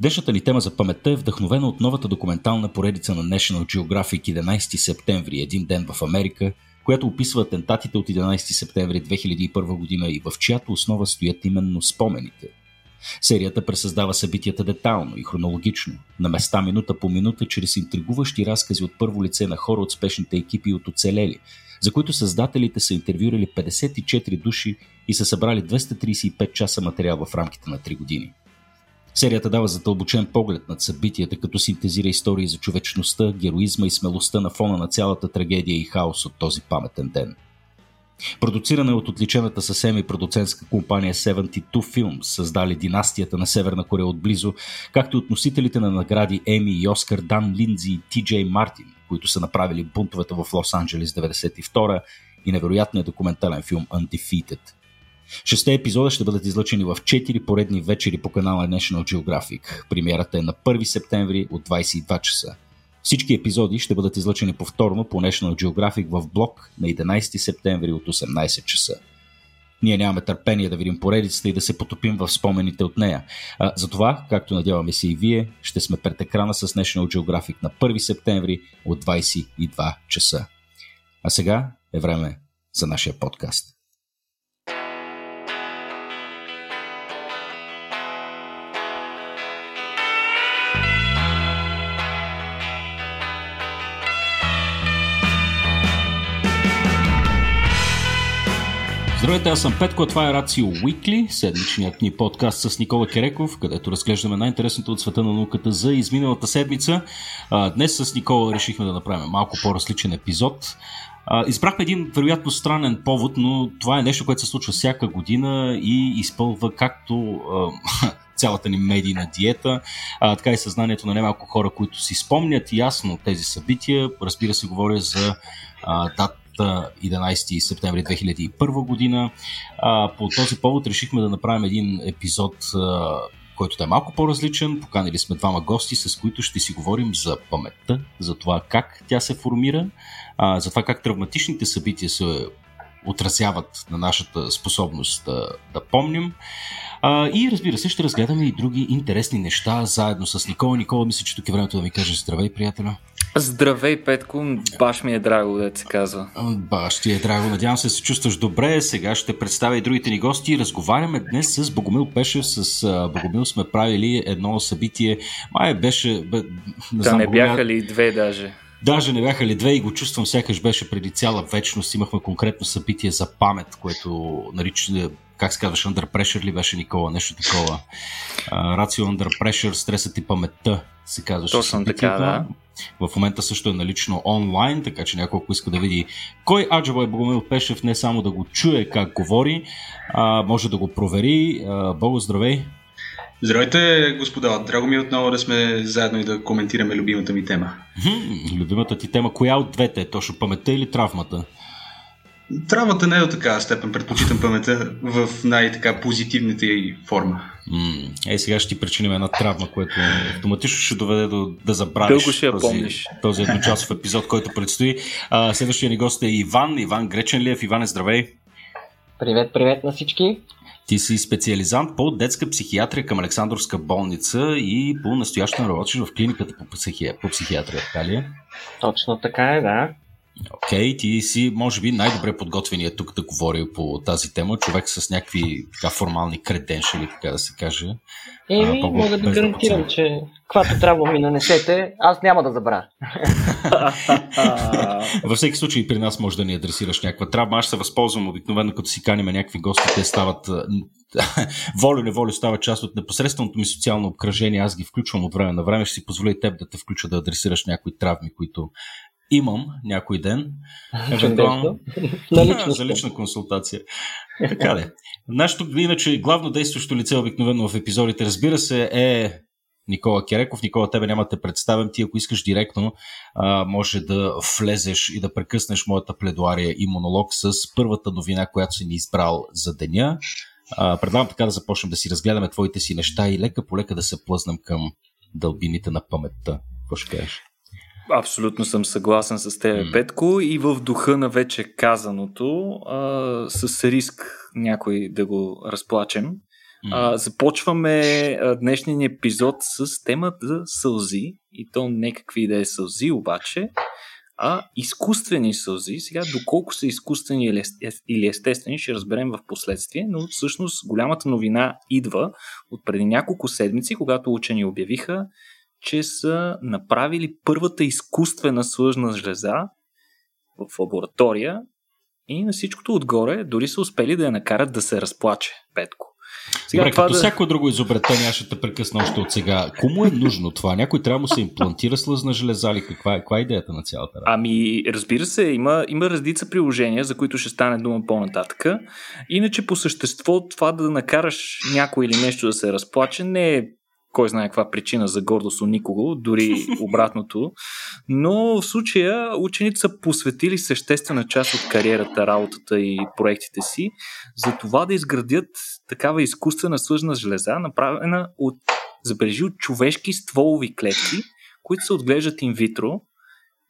Днешната ни тема за паметта е вдъхновена от новата документална поредица на National Geographic 11 септември, един ден в Америка, която описва атентатите от 11 септември 2001 година и в чиято основа стоят именно спомените. Серията пресъздава събитията детално и хронологично, на места минута по минута, чрез интригуващи разкази от първо лице на хора от спешните екипи от оцелели, за които създателите са интервюрали 54 души и са събрали 235 часа материал в рамките на 3 години. Серията дава задълбочен поглед над събитията, като синтезира истории за човечността, героизма и смелостта на фона на цялата трагедия и хаос от този паметен ден. Продуцирана е от отличената със семи продуцентска компания 72 Films, създали династията на Северна Корея отблизо, както и от носителите на награди Еми и Оскар Дан Линдзи и Ти Джей Мартин, които са направили бунтовете в Лос-Анджелес 92 и невероятният документален филм Undefeated – Шесте епизода ще бъдат излъчени в 4 поредни вечери по канала National Geographic. Премиерата е на 1 септември от 22 часа. Всички епизоди ще бъдат излъчени повторно по National Geographic в блок на 11 септември от 18 часа. Ние нямаме търпение да видим поредицата и да се потопим в спомените от нея. А, затова, както надяваме се и вие, ще сме пред екрана с National Geographic на 1 септември от 22 часа. А сега е време за нашия подкаст. Здравейте, аз съм Петко, това е Рацио Уикли, седмичният ни подкаст с Никола Кереков, където разглеждаме най-интересното от света на науката за изминалата седмица. Днес с Никола решихме да направим малко по-различен епизод. Избрахме един вероятно странен повод, но това е нещо, което се случва всяка година и изпълва както цялата ни медийна диета, а, така и съзнанието на немалко хора, които си спомнят ясно тези събития. Разбира се, говоря за а, дат 11 септември 2001 година. А, по този повод решихме да направим един епизод, а, който да е малко по-различен. Поканили сме двама гости, с които ще си говорим за паметта, за това как тя се формира, а, за това как травматичните събития се отразяват на нашата способност да, да помним. А, и разбира се, ще разгледаме и други интересни неща заедно с Никола. Никола, мисля, че тук е времето да ми кажеш здравей, приятеля. Здравей, Петко, баш ми е драго, да се казва. Баш ти е драго, надявам се се чувстваш добре. Сега ще представя и другите ни гости. Разговаряме днес с Богомил Пешев. С Богомил сме правили едно събитие. Май беше... Бе, не да не бяха ли две даже? Даже не бяха ли две и го чувствам, сякаш беше преди цяла вечност. Имахме конкретно събитие за памет, което нарича, как се казваш, Under Pressure ли беше Никола, нещо такова. Рацио uh, Under Pressure, стресът и паметта се казваше. Точно така, да. В момента също е налично онлайн, така че някой, ако иска да види кой Аджабай Богомил Пешев, не само да го чуе как говори, а, може да го провери. А, Бого, здравей! Здравейте, господа! Драго ми е отново да сме заедно и да коментираме любимата ми тема. любимата ти тема, коя от двете е? Точно паметта или травмата? Травмата не е до такава степен. Предпочитам паметта в най-така позитивната й форма. Е, сега ще ти причиним една травма, което автоматично ще доведе до да забравиш Дълго ще я този, помниш. този едночасов епизод, който предстои. А, следващия ни гост е Иван. Иван Греченлиев. Иван е здравей! Привет, привет на всички! Ти си специализант по детска психиатрия към Александровска болница и по настоящен работиш в клиниката по, психи... по психиатрия, така ли е? Точно така е, да. Окей, okay, ти си, може би, най-добре подготвения тук да говори по тази тема. Човек с някакви така формални креденшали, така да се каже. Еми, а, мога да гарантирам, че каквато трябва ми нанесете, аз няма да забравя. Във всеки случай при нас може да ни адресираш някаква травма. Аз се възползвам обикновено, като си каним някакви гости, те стават волю-неволю става част от непосредственото ми социално обкръжение. Аз ги включвам от време на време. Ще си позволя и теб да те включа да адресираш някои травми, които имам някой ден, евентуално за лична консултация. Така де. Нашето, иначе, главно действащо лице обикновено в епизодите, разбира се, е Никола Кереков. Никола, тебе няма да те представям. Ти, ако искаш директно, а, може да влезеш и да прекъснеш моята пледуария и монолог с първата новина, която си ни избрал за деня. А, предлагам така да започнем да си разгледаме твоите си неща и лека по лека да се плъзнем към дълбините на паметта. Какво ще кажеш? Абсолютно съм съгласен с теб, mm. Петко, и в духа на вече казаното, а, с риск някой да го разплачем. А, започваме а, днешния епизод с темата за сълзи. И то не какви да е сълзи, обаче, а изкуствени сълзи. Сега, доколко са изкуствени или естествени, ще разберем в последствие, но всъщност голямата новина идва от преди няколко седмици, когато учени обявиха, че са направили първата изкуствена слъжна жлеза в лаборатория и на всичкото отгоре дори са успели да я накарат да се разплаче, Петко. Сега, Добре, като да... всяко друго изобретение, ще те прекъсна още от сега. Кому е нужно това? Някой трябва да се имплантира слъзна железа ли? Каква е, каква е идеята на цялата работа? Ами, разбира се, има, има разлица приложения, за които ще стане дума по-нататък. Иначе по същество това да накараш някой или нещо да се разплаче не е кой знае каква причина за гордост у никого, дори обратното. Но в случая учените са посветили съществена част от кариерата, работата и проектите си за това да изградят такава изкуствена свъжна железа, направена от, забележи, от човешки стволови клетки, които се отглеждат инвитро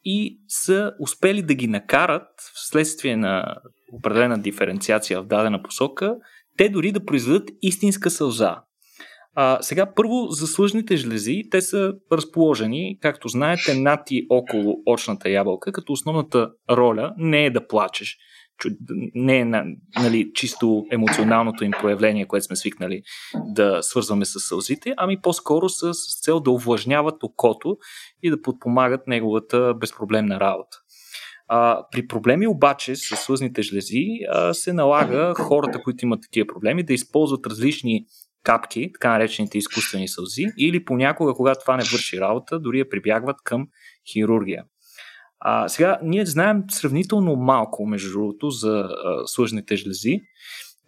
и са успели да ги накарат вследствие на определена диференциация в дадена посока, те дори да произведат истинска сълза. А, сега първо за слъжните жлези, те са разположени, както знаете, над и около очната ябълка, като основната роля не е да плачеш, не е нали, чисто емоционалното им проявление, което сме свикнали да свързваме с сълзите, ами по-скоро с, цел да увлажняват окото и да подпомагат неговата безпроблемна работа. А, при проблеми обаче с слъзните жлези а, се налага хората, които имат такива проблеми, да използват различни капки, така наречените изкуствени сълзи, или понякога, когато това не върши работа, дори я прибягват към хирургия. А, сега, ние знаем сравнително малко, между другото, за а, слъжните жлези.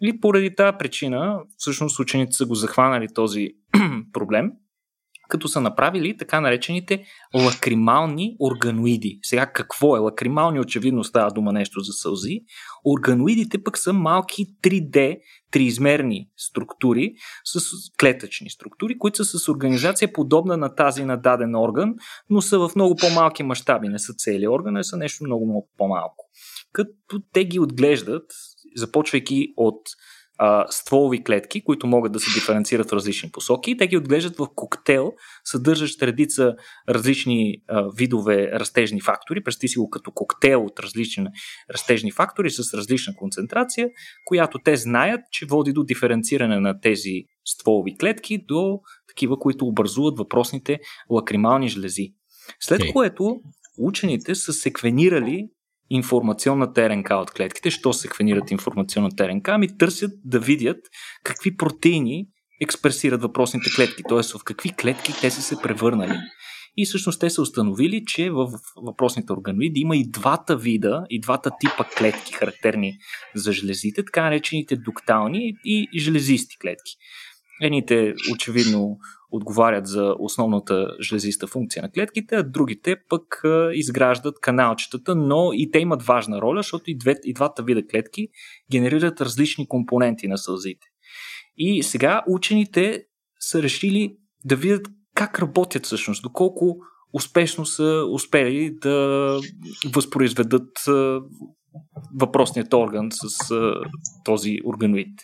И поради тази причина, всъщност учените са го захванали този проблем като са направили така наречените лакримални органоиди. Сега какво е? Лакримални очевидно става дума нещо за сълзи. Органоидите пък са малки 3D, триизмерни структури, с клетъчни структури, които са с организация подобна на тази на даден орган, но са в много по-малки мащаби. Не са цели органи, а са нещо много, много по-малко. Като те ги отглеждат, започвайки от а, стволови клетки, които могат да се диференцират в различни посоки и те ги отглеждат в коктейл, съдържащ редица различни а, видове растежни фактори. Представи си го като коктейл от различни растежни фактори с различна концентрация, която те знаят, че води до диференциране на тези стволови клетки до такива, които образуват въпросните лакримални жлези. След okay. което учените са секвенирали информационната РНК от клетките. Що секвенират информационната РНК? Ами търсят да видят какви протеини експресират въпросните клетки, т.е. в какви клетки те са се превърнали. И всъщност те са установили, че в въпросните органоиди има и двата вида, и двата типа клетки, характерни за жлезите, така наречените дуктални и жлезисти клетки. Едните очевидно отговарят за основната жлезиста функция на клетките, а другите пък изграждат каналчетата, но и те имат важна роля, защото и, две, и двата вида клетки генерират различни компоненти на сълзите. И сега учените са решили да видят как работят всъщност, доколко успешно са успели да възпроизведат въпросният орган с а, този органоид.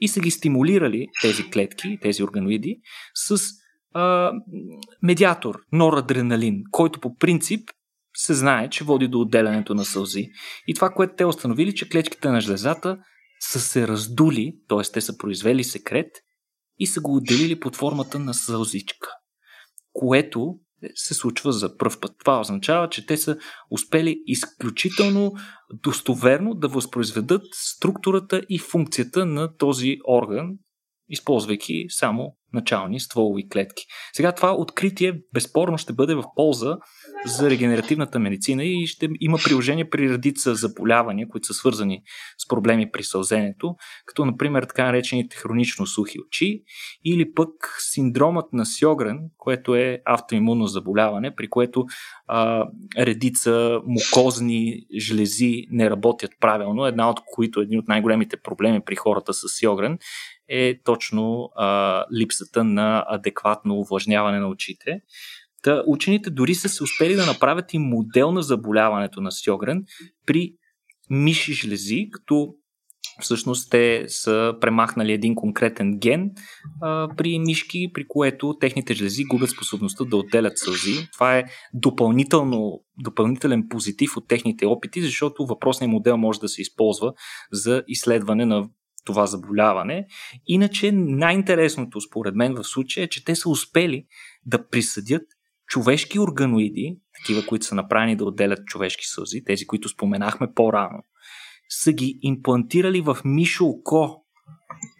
И са ги стимулирали тези клетки, тези органоиди, с а, медиатор, норадреналин, който по принцип се знае, че води до отделянето на сълзи. И това, което те установили, че клетките на жлезата са се раздули, т.е. те са произвели секрет и са го отделили под формата на сълзичка, което се случва за първ път. Това означава, че те са успели изключително достоверно да възпроизведат структурата и функцията на този орган, използвайки само начални стволови клетки. Сега това откритие безспорно ще бъде в полза за регенеративната медицина и ще има приложение при редица заболявания, които са свързани с проблеми при сълзенето, като например така наречените хронично сухи очи или пък синдромът на Сьогрен, което е автоимунно заболяване, при което а, редица мукозни жлези не работят правилно, една от които един от най-големите проблеми при хората с Сьогрен е точно а, липсата на адекватно увлажняване на очите. Та, учените дори са се успели да направят и модел на заболяването на Сьогрен при миши жлези, като всъщност те са премахнали един конкретен ген а, при мишки, при което техните жлези губят способността да отделят сълзи. Това е допълнително, допълнителен позитив от техните опити, защото въпросният модел може да се използва за изследване на това заболяване. Иначе най-интересното според мен в случая е, че те са успели да присъдят човешки органоиди, такива, които са направени да отделят човешки сълзи, тези, които споменахме по-рано, са ги имплантирали в мишо око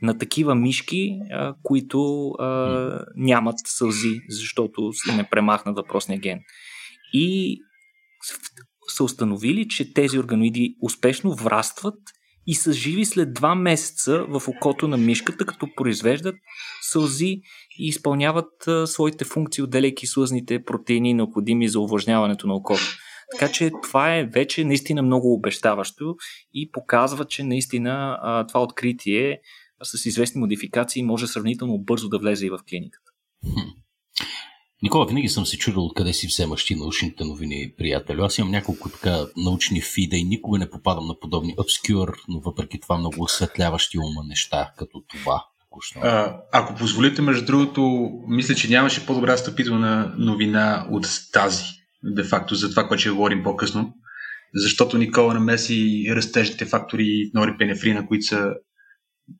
на такива мишки, а, които а, нямат сълзи, защото не премахнат въпросния ген. И са установили, че тези органоиди успешно врастват и са живи след два месеца в окото на мишката, като произвеждат сълзи и изпълняват а, своите функции, отделяйки слъзните протеини, необходими за увлажняването на окото. Така че това е вече наистина много обещаващо и показва, че наистина а, това откритие с известни модификации може сравнително бързо да влезе и в клиниката. Никола, винаги съм се чудил откъде си вземаш ти научните новини, приятелю. Аз имам няколко така научни фида и никога не попадам на подобни обскюр, но въпреки това много осветляващи ума неща, като това. А, ако позволите, между другото, мисля, че нямаше по-добра стъпителна новина от тази де-факто за това, което ще говорим по-късно, защото Никола намеси растежните фактори норипенефрина, които са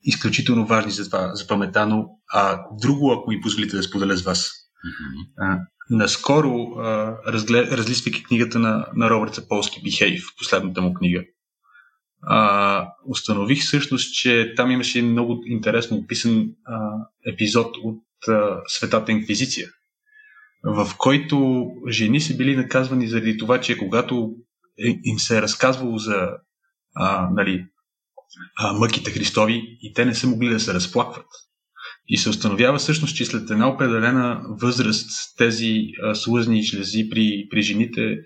изключително важни за това, за памета, но а, друго, ако ми позволите да споделя с вас. Mm-hmm. Наскоро, разглед, разлиствайки книгата на, на Робърт Саполски Behave, последната му книга, а, установих всъщност, че там имаше много интересно описан а, епизод от а, Светата инквизиция в който жени са били наказвани заради това, че когато е, им се е разказвало за а, нали, а, мъките Христови и те не са могли да се разплакват. И се установява всъщност, че след една определена възраст тези а, слъзни жлези при, при жените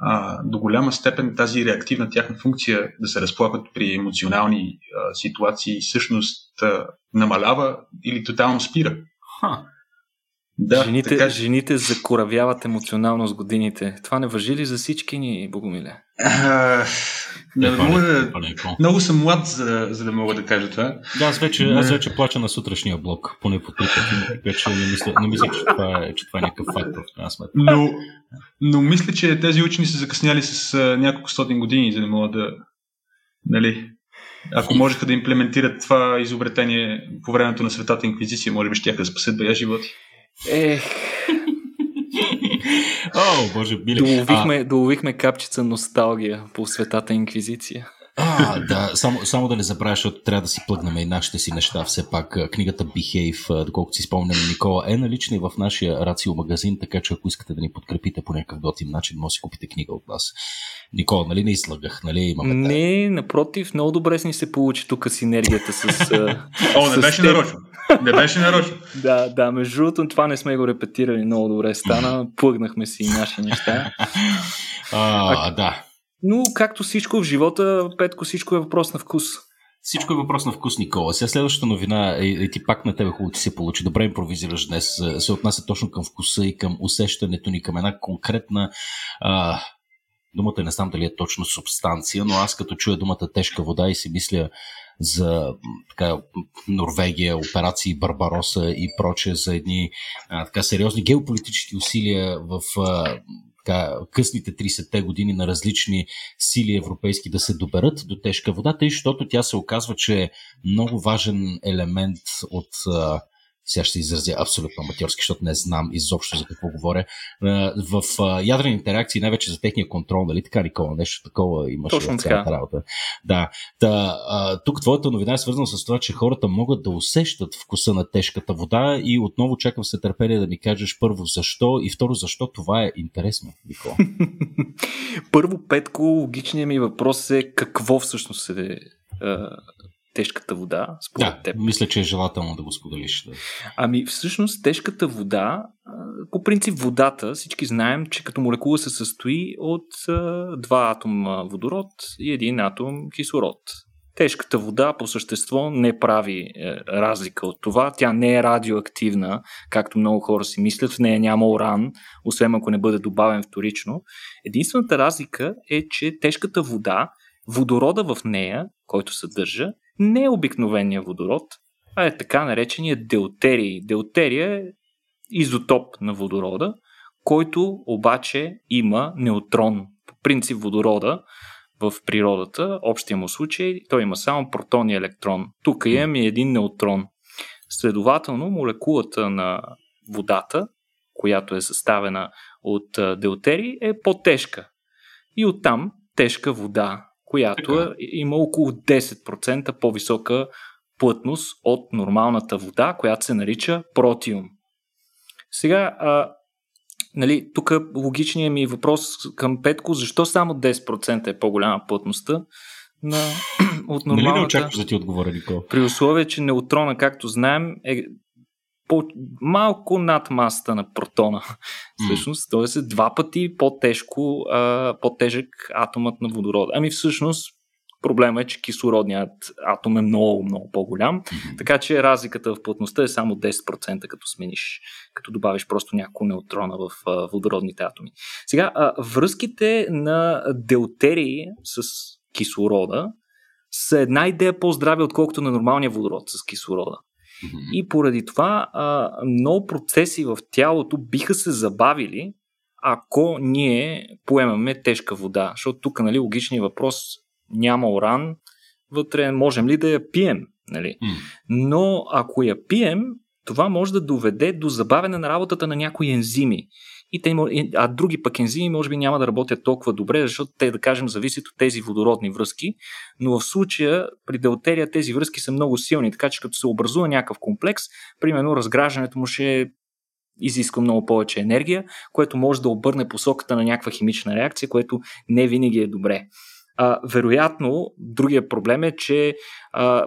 а, до голяма степен тази реактивна тяхна функция да се разплакват при емоционални а, ситуации всъщност а, намалява или тотално спира. Ха. Да, жените, така... жените закоравяват емоционално с годините. Това не въжи ли за всички ни, Богомиле? А, не, мога да... Много съм млад, за, за да мога да кажа това. Да, аз вече, не... аз вече плача на сутрешния блок, поне по три пъти, така че не мисля, не мисля че, това е, че това е някакъв фактор в сметка. Но, но мисля, че тези учени са закъсняли с а, няколко стотин години, за да могат да... Нали, ако можеха да имплементират това изобретение по времето на Светата инквизиция, може би ще да спасят бая животи. Ех. О, боже, биле. Доловихме, а... доловихме капчица носталгия по светата инквизиция. А, да, само, само да не забравяш, защото трябва да си плъгнем и нашите си неща. Все пак книгата Behave, доколкото си спомням, Никола, е налична и в нашия Рацио магазин, така че ако искате да ни подкрепите по някакъв готин начин, може да си купите книга от нас. Никола, нали не излагах, нали имаме Не, напротив, много добре с ни се получи тук синергията с... О, не беше нарочно. Не беше нарочно. да, да, между другото това не сме го репетирали много добре стана. Плъгнахме си и наши неща. А, да. Но както всичко в живота, Петко, всичко е въпрос на вкус. Всичко е въпрос на вкус, Никола. Сега следващата новина е, е ти пак на тебе хубаво ти се получи. Добре импровизираш днес. Се отнася точно към вкуса и към усещането ни, към една конкретна а, думата не знам дали е точно субстанция, но аз като чуя думата тежка вода и си мисля за така, Норвегия, операции Барбароса и прочее, за едни а, така сериозни геополитически усилия в а, така, късните 30-те години на различни сили европейски да се доберат до тежка вода, тъй, защото тя се оказва, че е много важен елемент от а, сега ще се изразя абсолютно аматьорски, защото не знам изобщо за какво говоря, в ядрените реакции, най-вече за техния контрол, нали така, Никола, нещо такова имаше Точно в цялата работа. Да. Та, тук твоята новина е свързана с това, че хората могат да усещат вкуса на тежката вода и отново чакам се търпение да ми кажеш първо защо и второ защо това е интересно, Никола. първо, Петко, логичният ми въпрос е какво всъщност е тежката вода, според да, теб? мисля, че е желателно да го споделиш. Да. Ами, всъщност, тежката вода, по принцип водата, всички знаем, че като молекула се състои от два атома водород и един атом кислород. Тежката вода по същество не прави е, разлика от това. Тя не е радиоактивна, както много хора си мислят. В нея няма уран, освен ако не бъде добавен вторично. Единствената разлика е, че тежката вода, водорода в нея, който съдържа, не е обикновения водород, а е така наречения деутерий. Деутерия е изотоп на водорода, който обаче има неутрон. По принцип водорода в природата, общия му случай, той има само протон и електрон. Тук имаме един неутрон. Следователно, молекулата на водата, която е съставена от деутери, е по-тежка. И оттам тежка вода, която е, има около 10% по-висока плътност от нормалната вода, която се нарича протиум. Сега, а, нали, тук логичният ми въпрос към Петко, защо само 10% е по-голяма плътността на, от нормалната... Нали не очакваш да ти отговоря, Никол? При условие, че неутрона, както знаем, е по, малко над масата на протона. Mm. Всъщност, т.е. два пъти по-тежко, а, по-тежък атомът на водорода. Ами всъщност, Проблема е, че кислородният атом е много, много по-голям, mm-hmm. така че разликата в плътността е само 10%, като смениш, като добавиш просто няколко неутрона в а, водородните атоми. Сега, а, връзките на делтерии с кислорода са една идея по-здрави, отколкото на нормалния водород с кислорода. Mm-hmm. И поради това а, много процеси в тялото биха се забавили, ако ние поемаме тежка вода. Защото тук нали, логичният въпрос няма уран вътре, можем ли да я пием? Нали? Mm. Но ако я пием, това може да доведе до забавяне на работата на някои ензими. И те, а други пък ензими може би няма да работят толкова добре, защото те, да кажем, зависят от тези водородни връзки. Но в случая при делтерия тези връзки са много силни, така че като се образува някакъв комплекс, примерно разграждането му ще изисква много повече енергия, което може да обърне посоката на някаква химична реакция, което не винаги е добре. А, вероятно, другия проблем е, че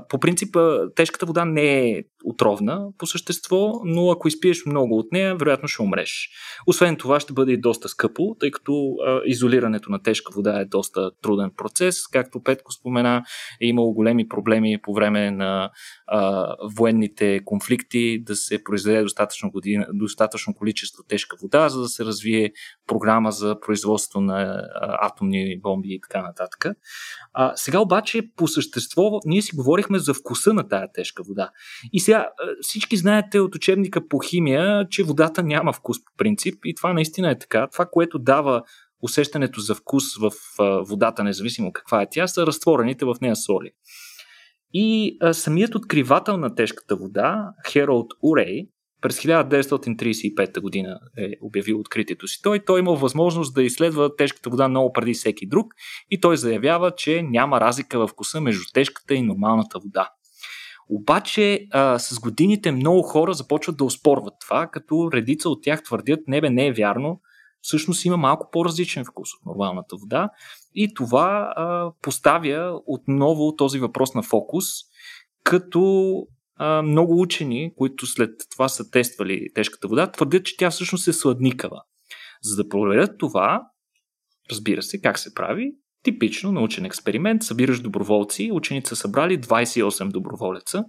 по принцип тежката вода не е отровна по същество, но ако изпиеш много от нея, вероятно ще умреш. Освен това ще бъде и доста скъпо, тъй като а, изолирането на тежка вода е доста труден процес. Както Петко спомена, е имало големи проблеми по време на а, военните конфликти да се произведе достатъчно, година, достатъчно количество тежка вода, за да се развие програма за производство на а, атомни бомби и така нататък. А, сега обаче по същество ние си говорихме за вкуса на тая тежка вода. И сега всички знаете от учебника по химия, че водата няма вкус по принцип и това наистина е така. Това, което дава усещането за вкус в водата, независимо каква е тя, са разтворените в нея соли. И самият откривател на тежката вода, Херолд Урей, през 1935 година е обявил откритието си. Той, той имал възможност да изследва тежката вода много преди всеки друг и той заявява, че няма разлика в вкуса между тежката и нормалната вода. Обаче а, с годините много хора започват да оспорват това, като редица от тях твърдят, не бе, не е вярно, всъщност има малко по-различен вкус от нормалната вода и това а, поставя отново този въпрос на фокус, като много учени, които след това са тествали тежката вода, твърдят, че тя всъщност е сладникава. За да проверят това, разбира се, как се прави, типично научен експеримент, събираш доброволци, учените са събрали 28 доброволеца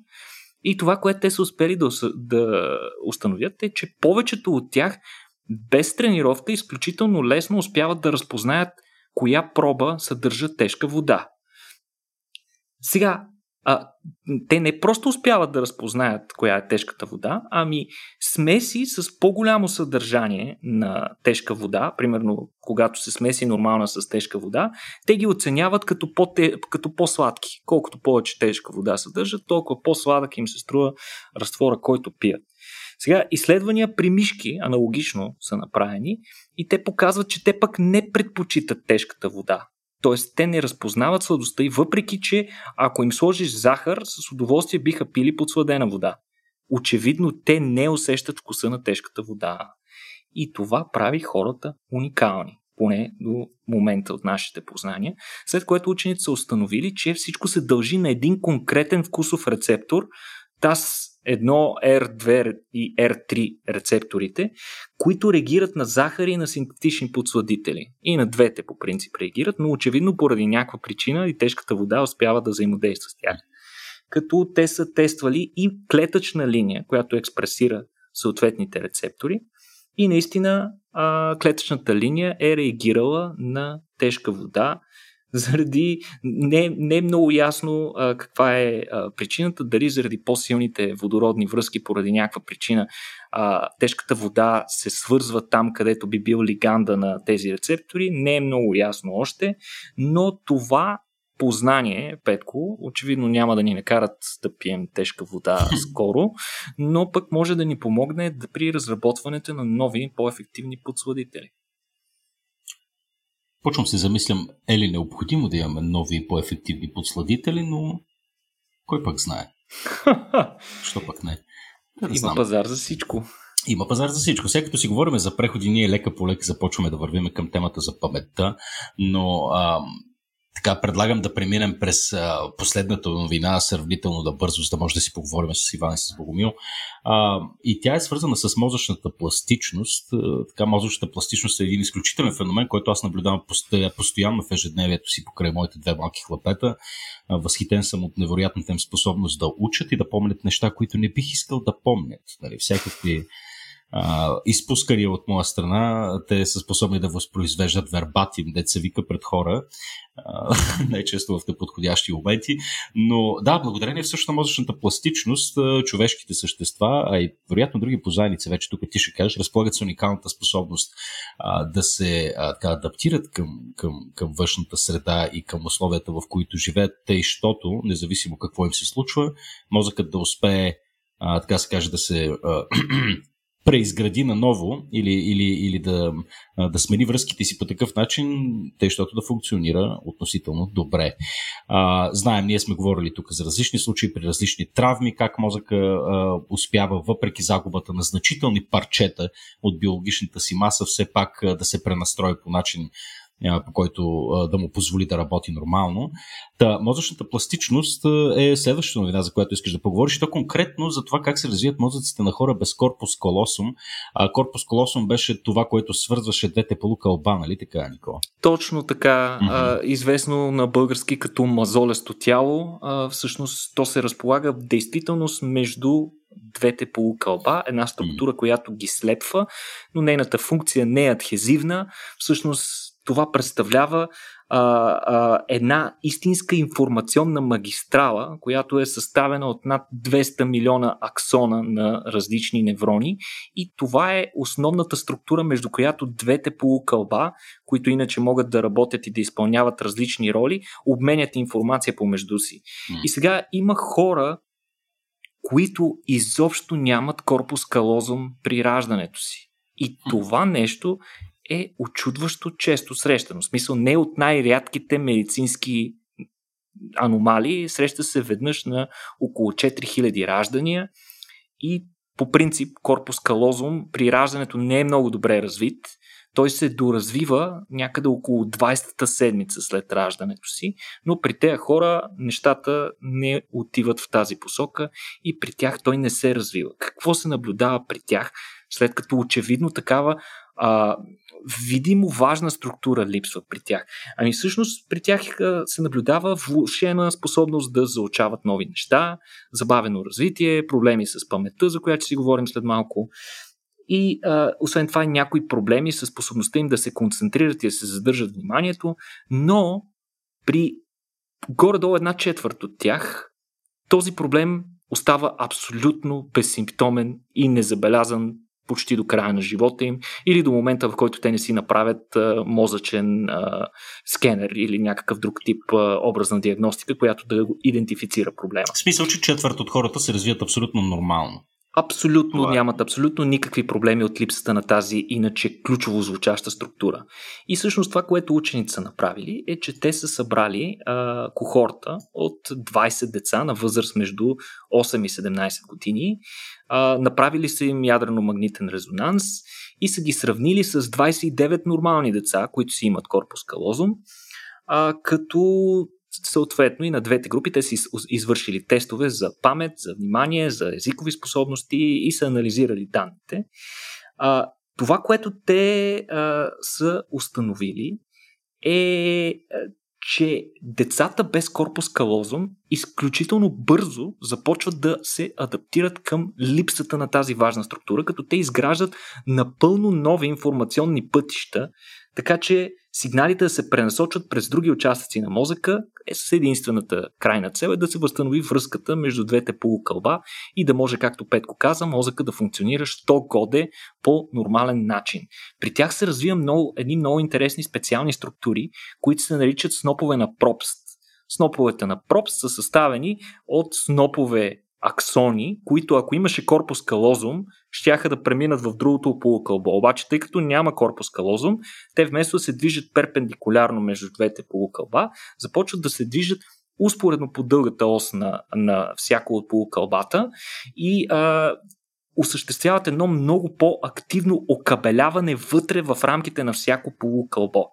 и това, което те са успели да, да установят е, че повечето от тях без тренировка изключително лесно успяват да разпознаят коя проба съдържа тежка вода. Сега, а, те не просто успяват да разпознаят коя е тежката вода, ами смеси с по-голямо съдържание на тежка вода, примерно когато се смеси нормална с тежка вода, те ги оценяват като, по като по-сладки. Колкото повече тежка вода съдържат, толкова по-сладък им се струва разтвора, който пият. Сега, изследвания при мишки аналогично са направени и те показват, че те пък не предпочитат тежката вода. Тоест, те не разпознават сладостта и въпреки, че ако им сложиш захар, с удоволствие биха пили подсладена вода. Очевидно, те не усещат вкуса на тежката вода. И това прави хората уникални, поне до момента от нашите познания, след което учените са установили, че всичко се дължи на един конкретен вкусов рецептор, ТАС 1, R2 и R3 рецепторите, които реагират на захари и на синтетични подсладители. И на двете по принцип реагират, но очевидно поради някаква причина и тежката вода успява да взаимодейства с тях. Като те са тествали и клетъчна линия, която експресира съответните рецептори. И наистина клетъчната линия е реагирала на тежка вода заради не, не е много ясно а, каква е а, причината, дали заради по-силните водородни връзки поради някаква причина а, тежката вода се свързва там, където би бил лиганда на тези рецептори, не е много ясно още, но това познание, Петко, очевидно няма да ни накарат да пием тежка вода скоро, но пък може да ни помогне при разработването на нови, по-ефективни подсладители. Почвам се замислям, е ли необходимо да имаме нови по-ефективни подсладители, но кой пък знае? Що пък не? не Има знам. пазар за всичко. Има пазар за всичко. Сега като си говорим за преходи, ние лека по лека започваме да вървиме към темата за паметта, но ам, така, предлагам да преминем през а, последната новина, сравнително да бързо, за да може да си поговорим с Иван и с Богомил. А, и тя е свързана с мозъчната пластичност. А, така, мозъчната пластичност е един изключителен феномен, който аз наблюдавам постоянно в ежедневието си покрай моите две малки хлапета. А, възхитен съм от невероятната им способност да учат и да помнят неща, които не бих искал да помнят. Нали, всякакви а, изпускания от моя страна, те са способни да възпроизвеждат вербатим, деца вика пред хора, най-често в неподходящи моменти. Но да, благодарение всъщност на мозъчната пластичност, човешките същества, а и вероятно други позайници, вече тук ти ще кажеш, разполагат с уникалната способност а, да се а, така, адаптират към, към, към външната среда и към условията, в които живеят, тъй, щото, независимо какво им се случва, мозъкът да успее а, така се каже, да се а, преизгради наново или, или, или да, да смени връзките си по такъв начин, тъй, защото да функционира относително добре. А, знаем, ние сме говорили тук за различни случаи, при различни травми, как мозъка а, успява, въпреки загубата на значителни парчета от биологичната си маса, все пак да се пренастрои по начин, по който да му позволи да работи нормално. Та, мозъчната пластичност е следващата новина, за която искаш да поговориш. То конкретно за това как се развият мозъците на хора без корпус колосум. А корпус колосум беше това, което свързваше двете полукълба, нали така, Никола? Точно така. Mm-hmm. А, известно на български като мазолесто тяло. А, всъщност то се разполага в действителност между двете полукълба, една структура, която ги слепва, но нейната функция не е адхезивна. Всъщност това представлява а, а, една истинска информационна магистрала, която е съставена от над 200 милиона аксона на различни неврони. И това е основната структура, между която двете полукълба, които иначе могат да работят и да изпълняват различни роли, обменят информация помежду си. И сега има хора, които изобщо нямат корпус калозум при раждането си. И това нещо е очудващо често срещано. В смисъл не от най-рядките медицински аномалии, среща се веднъж на около 4000 раждания и по принцип корпус калозум при раждането не е много добре развит. Той се доразвива някъде около 20-та седмица след раждането си, но при тези хора нещата не отиват в тази посока и при тях той не се развива. Какво се наблюдава при тях, след като очевидно такава а, видимо важна структура липсва при тях. Ами всъщност при тях се наблюдава влушена способност да заучават нови неща, забавено развитие, проблеми с паметта, за която си говорим след малко. И а, освен това някои проблеми с способността им да се концентрират и да се задържат вниманието, но при горе-долу една четвърт от тях този проблем остава абсолютно безсимптомен и незабелязан почти до края на живота им или до момента, в който те не си направят а, мозъчен а, скенер или някакъв друг тип а, образна диагностика, която да идентифицира проблема. В смисъл, че четвърт от хората се развият абсолютно нормално. Абсолютно Това. Е. нямат абсолютно никакви проблеми от липсата на тази иначе ключово звучаща структура. И всъщност това, което учените са направили, е, че те са събрали а, кохорта от 20 деца на възраст между 8 и 17 години, направили са им ядрено-магнитен резонанс и са ги сравнили с 29 нормални деца, които си имат корпус калозум, а, като съответно и на двете групи те са извършили тестове за памет, за внимание, за езикови способности и са анализирали данните. А, това, което те а, са установили е, че децата без корпус калозум изключително бързо започват да се адаптират към липсата на тази важна структура, като те изграждат напълно нови информационни пътища, така че сигналите да се пренасочат през други участъци на мозъка е с единствената крайна цел е да се възстанови връзката между двете полукълба и да може, както Петко каза, мозъка да функционира що годе по нормален начин. При тях се развива много, едни много интересни специални структури, които се наричат снопове на пропст. Сноповете на пропст са съставени от снопове аксони, които ако имаше корпус калозум, щяха да преминат в другото полукълбо. Обаче, тъй като няма корпус калозум, те вместо да се движат перпендикулярно между двете полукълба, започват да се движат успоредно по дългата ос на, на всяко от полукълбата и а, осъществяват едно много по-активно окабеляване вътре в рамките на всяко полукълбо.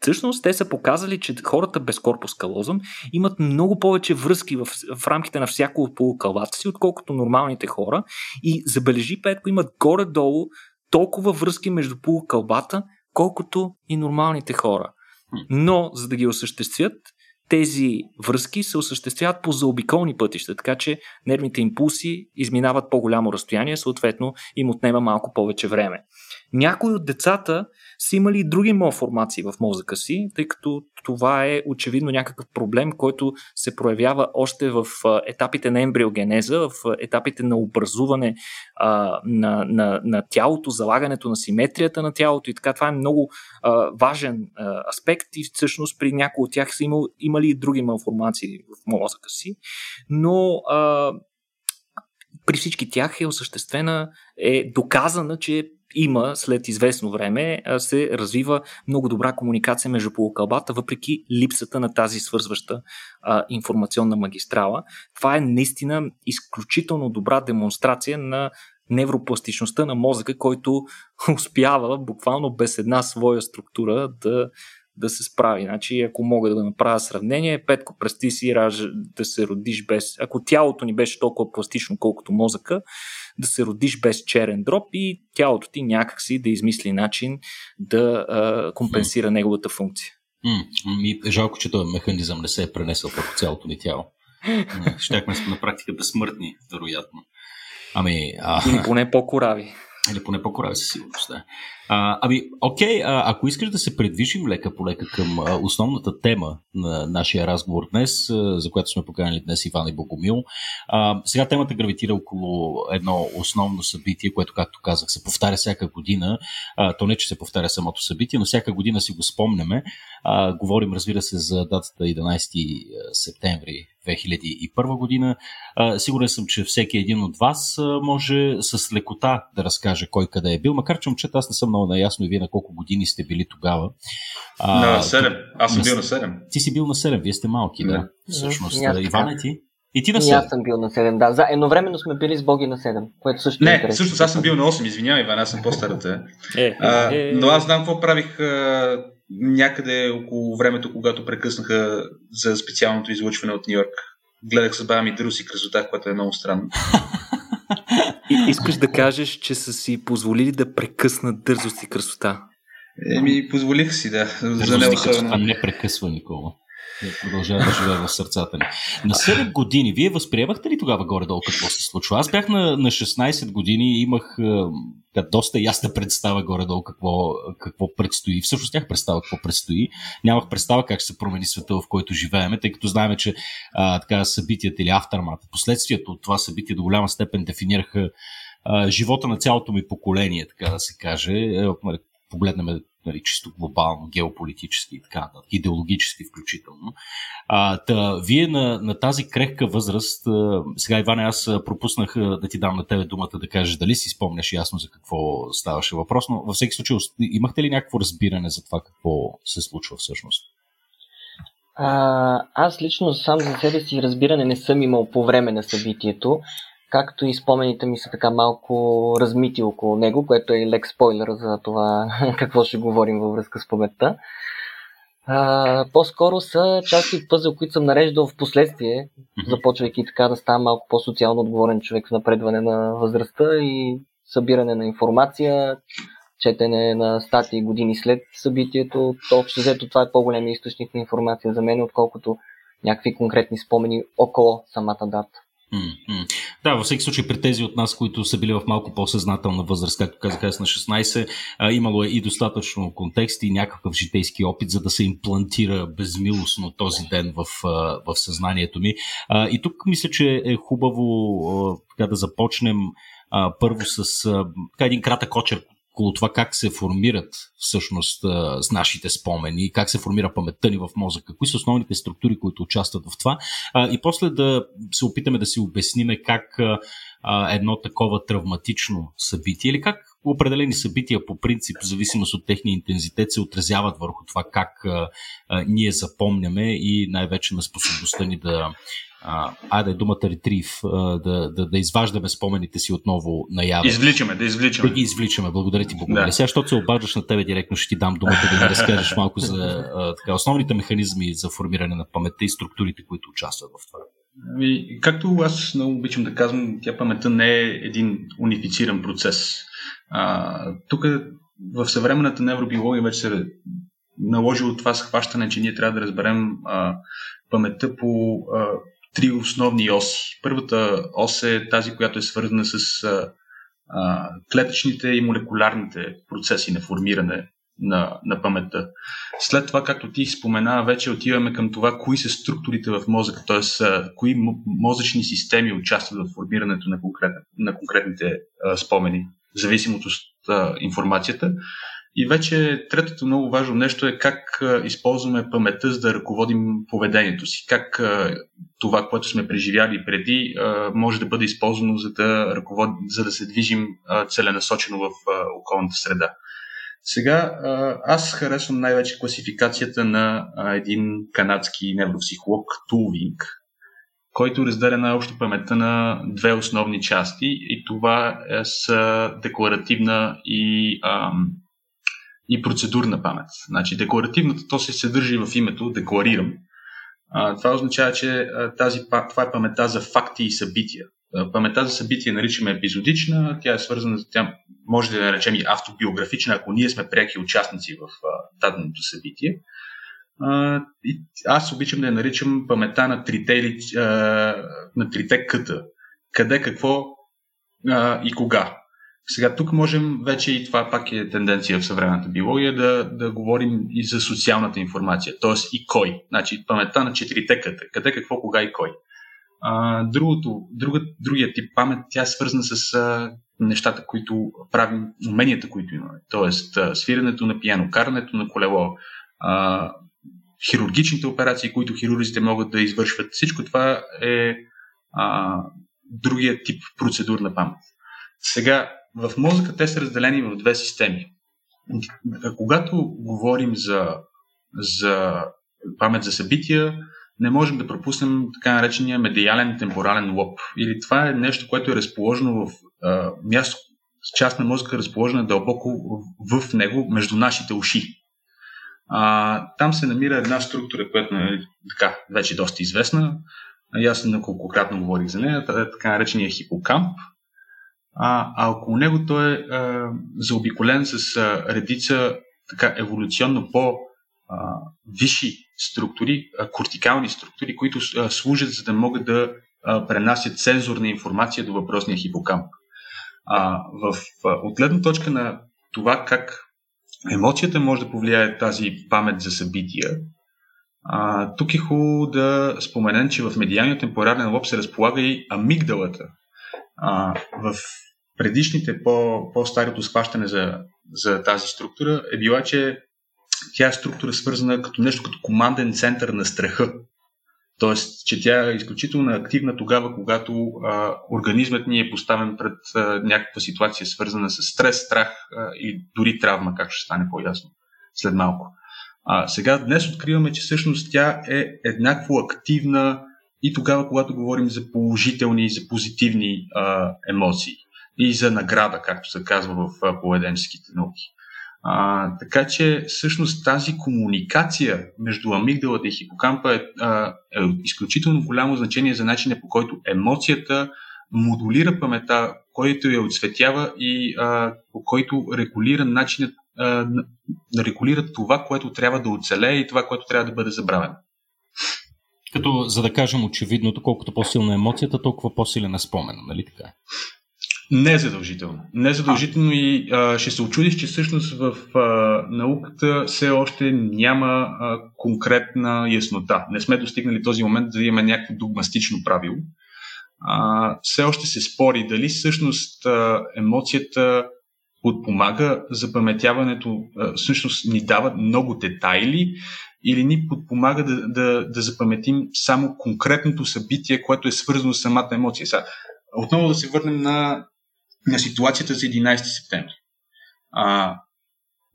Всъщност те са показали, че хората без корпус калозъм имат много повече връзки в, в рамките на всяко от полукълбата си, отколкото нормалните хора. И забележи, Петко, имат горе-долу толкова връзки между полукълбата, колкото и нормалните хора. Но, за да ги осъществят, тези връзки се осъществяват по заобиколни пътища, така че нервните импулси изминават по-голямо разстояние, съответно им отнема малко повече време. Някои от децата са имали и други малформации в мозъка си, тъй като това е очевидно някакъв проблем, който се проявява още в етапите на ембриогенеза, в етапите на образуване а, на, на, на тялото, залагането на симетрията на тялото и така. Това е много а, важен а, аспект и всъщност при някои от тях са имал, имали и други малформации в мозъка си, но а, при всички тях е осъществена, е доказана, че има след известно време се развива много добра комуникация между полукълбата, въпреки липсата на тази свързваща а, информационна магистрала. Това е наистина изключително добра демонстрация на невропластичността на мозъка, който успява буквално без една своя структура да, да се справи. Значи, ако мога да направя сравнение, Петко, прести си да се родиш без... Ако тялото ни беше толкова пластично, колкото мозъка, да се родиш без черен дроб и тялото ти някакси да измисли начин да а, компенсира mm. неговата функция. Mm. Жалко, че този механизъм не се е пренесъл по цялото ни тяло. Щяхме сме на практика безсмъртни, вероятно. Ами, а... Или поне по-корави. Или поне по-корави със сигурност, да. А, ами, окей, а, ако искаш да се предвижим лека по лека към а, основната тема на нашия разговор днес, а, за която сме поканили днес Иван и Богомил, а, сега темата гравитира около едно основно събитие, което, както казах, се повтаря всяка година. А, то не, че се повтаря самото събитие, но всяка година си го спомняме. А, говорим, разбира се, за датата 11 септември 2001 година. Сигурен съм, че всеки един от вас може с лекота да разкаже кой къде е бил, макар че момчета аз не съм много наясно и вие на колко години сте били тогава. На 7. Аз съм бил на 7. Ти си бил на 7, вие сте малки, да. да. Всъщност, Иван е ти? И ти на 7. И аз съм бил на 7, да. За едновременно сме били с Боги на 7, което също не, е Не, всъщност аз съм бил на 8, извинявай, Иван, аз съм по-старата. Е, а, е, но аз знам какво правих а, някъде около времето, когато прекъснаха за специалното излъчване от Нью Йорк. Гледах с баба ми Друси красота, което е много странно. И, искаш да кажеш, че са си позволили да прекъснат дързост и красота? Еми, позволих си, да. За не особено. не прекъсва никога. Продължава да живее в сърцата ни. На 7 години, вие възприемахте ли тогава горе-долу какво се случва? Аз бях на, на 16 години и имах е, доста ясна представа горе-долу какво, какво предстои. Всъщност тях представа какво предстои. Нямах представа как се промени света, в който живееме, тъй като знаем, че а, така, събитията или автормата, последствията от това събитие до голяма степен дефинираха а, живота на цялото ми поколение, така да се каже. Е, нали, погледнем нали, чисто глобално, геополитически и така идеологически включително. А, та, вие на, на тази крехка възраст, а, сега Иване, аз пропуснах да ти дам на тебе думата да кажеш дали си спомняш ясно за какво ставаше въпрос, но във всеки случай имахте ли някакво разбиране за това какво се случва всъщност? А, аз лично сам за себе си разбиране не съм имал по време на събитието както и спомените ми са така малко размити около него, което е лек спойлер за това какво ще говорим във връзка с паметта. А, по-скоро са части от които съм нареждал в последствие, започвайки така да ставам малко по-социално отговорен човек в напредване на възрастта и събиране на информация, четене на статии години след събитието. То общо взето това е по-голям източник на информация за мен, отколкото някакви конкретни спомени около самата дата. Да, във всеки случай при тези от нас, които са били в малко по-съзнателна възраст, както казах аз на 16, а, имало е и достатъчно контекст и някакъв житейски опит, за да се имплантира безмилостно този ден в, в съзнанието ми. И тук мисля, че е хубаво а, да започнем първо с така, един кратък очерк около това как се формират всъщност с нашите спомени, как се формира паметта ни в мозъка, кои са основните структури, които участват в това. И после да се опитаме да си обясниме как едно такова травматично събитие или как определени събития по принцип, в зависимост от техния интензитет, се отразяват върху това как а, а, ние запомняме и най-вече на способността ни да, а, айде думата ретрив, да, да, да изваждаме спомените си отново наяве. Извличаме, да извличаме. Да ги извличаме, благодаря ти, благодаря. Да. Сега, защото се обаждаш на тебе директно, ще ти дам думата да ни разкажеш малко за а, така, основните механизми за формиране на паметта и структурите, които участват в това. Ами, както аз много обичам да казвам, тя паметта не е един унифициран процес. тук в съвременната невробиология вече се наложило това схващане, че ние трябва да разберем а, паметта по а, три основни оси. Първата ос е тази, която е свързана с а, а, клетъчните и молекулярните процеси на формиране на, на паметта. След това, както ти спомена, вече отиваме към това, кои са структурите в мозъка, т.е. кои мозъчни системи участват в формирането на, конкрет, на конкретните а, спомени, в зависимост от а, информацията. И вече третото много важно нещо е как използваме паметта, за да ръководим поведението си. Как това, което сме преживяли преди, може да бъде използвано, за да, ръковод... за да се движим целенасочено в околната среда. Сега аз харесвам най-вече класификацията на един канадски невропсихолог Тулвинг, който разделя най-общо паметта на две основни части и това е са декларативна и ам, и процедурна памет. Значи декларативната, то се съдържа и в името, декларирам. А, това означава, че тази, това е паметта за факти и събития. Паметта за събития наричаме епизодична, тя е свързана, тя може да я наречем и автобиографична, ако ние сме преки участници в даденото събитие. Аз обичам да я наричам паметта на трите, на трите къта. Къде, какво и кога. Сега тук можем вече и това пак е тенденция в съвременната биология да, да говорим и за социалната информация, т.е. и кой. Значи паметта на четирите къде, къде, какво, кога и кой. А, другото, друга, другия тип памет, тя е свързана с а, нещата, които правим, уменията, които имаме. Тоест а, свирането на пиано, карането на колело, а, хирургичните операции, които хирурзите могат да извършват. Всичко това е а, другия тип процедурна памет. Сега, в мозъка те са разделени в две системи. Когато говорим за, за памет за събития, не можем да пропуснем така наречения медиален темпорален лоб. Или това е нещо, което е разположено в а, място, част на мозъка, разположена дълбоко в, в него, между нашите уши. А, там се намира една структура, която е така, вече доста известна. И аз неколкократно говорих за нея, така наречения хипокамп а, а около него той е а, заобиколен с а, редица така еволюционно по а, висши структури, кортикални структури, които служат за да могат да пренасят сензорна информация до въпросния хипокамп. А, в, от гледна точка на това как емоцията може да повлияе тази памет за събития, а, тук е хубаво да споменем, че в медиалния темпорален лоб се разполага и амигдалата, а, в предишните по, по-старото схващане за, за тази структура е била, че тя е структура свързана като нещо като команден център на страха. Тоест, че тя е изключително активна тогава, когато а, организмът ни е поставен пред а, някаква ситуация, свързана с стрес, страх а, и дори травма, как ще стане по-ясно след малко. А, сега днес откриваме, че всъщност тя е еднакво активна и тогава, когато говорим за положителни и за позитивни а, емоции и за награда, както се казва в а, поведенческите науки. А, така че всъщност тази комуникация между амигдалата и хипокампа е, е изключително голямо значение за начина по който емоцията модулира памета, който я отсветява и а, по който регулира начинът, а, регулира това, което трябва да оцелее и това, което трябва да бъде забравено. Като, за да кажем очевидно, колкото по-силна е емоцията, толкова по-силен е спомен, нали така? Не задължително. Не задължително и а, ще се очудиш, че всъщност в а, науката все още няма а, конкретна яснота. Не сме достигнали този момент да имаме някакво догмастично правило. А, все още се спори дали всъщност а, емоцията подпомага запаметяването, а, всъщност ни дава много детайли или ни подпомага да, да, да запаметим само конкретното събитие, което е свързано с самата емоция. Сега, отново да се върнем на на ситуацията за 11 септември. А,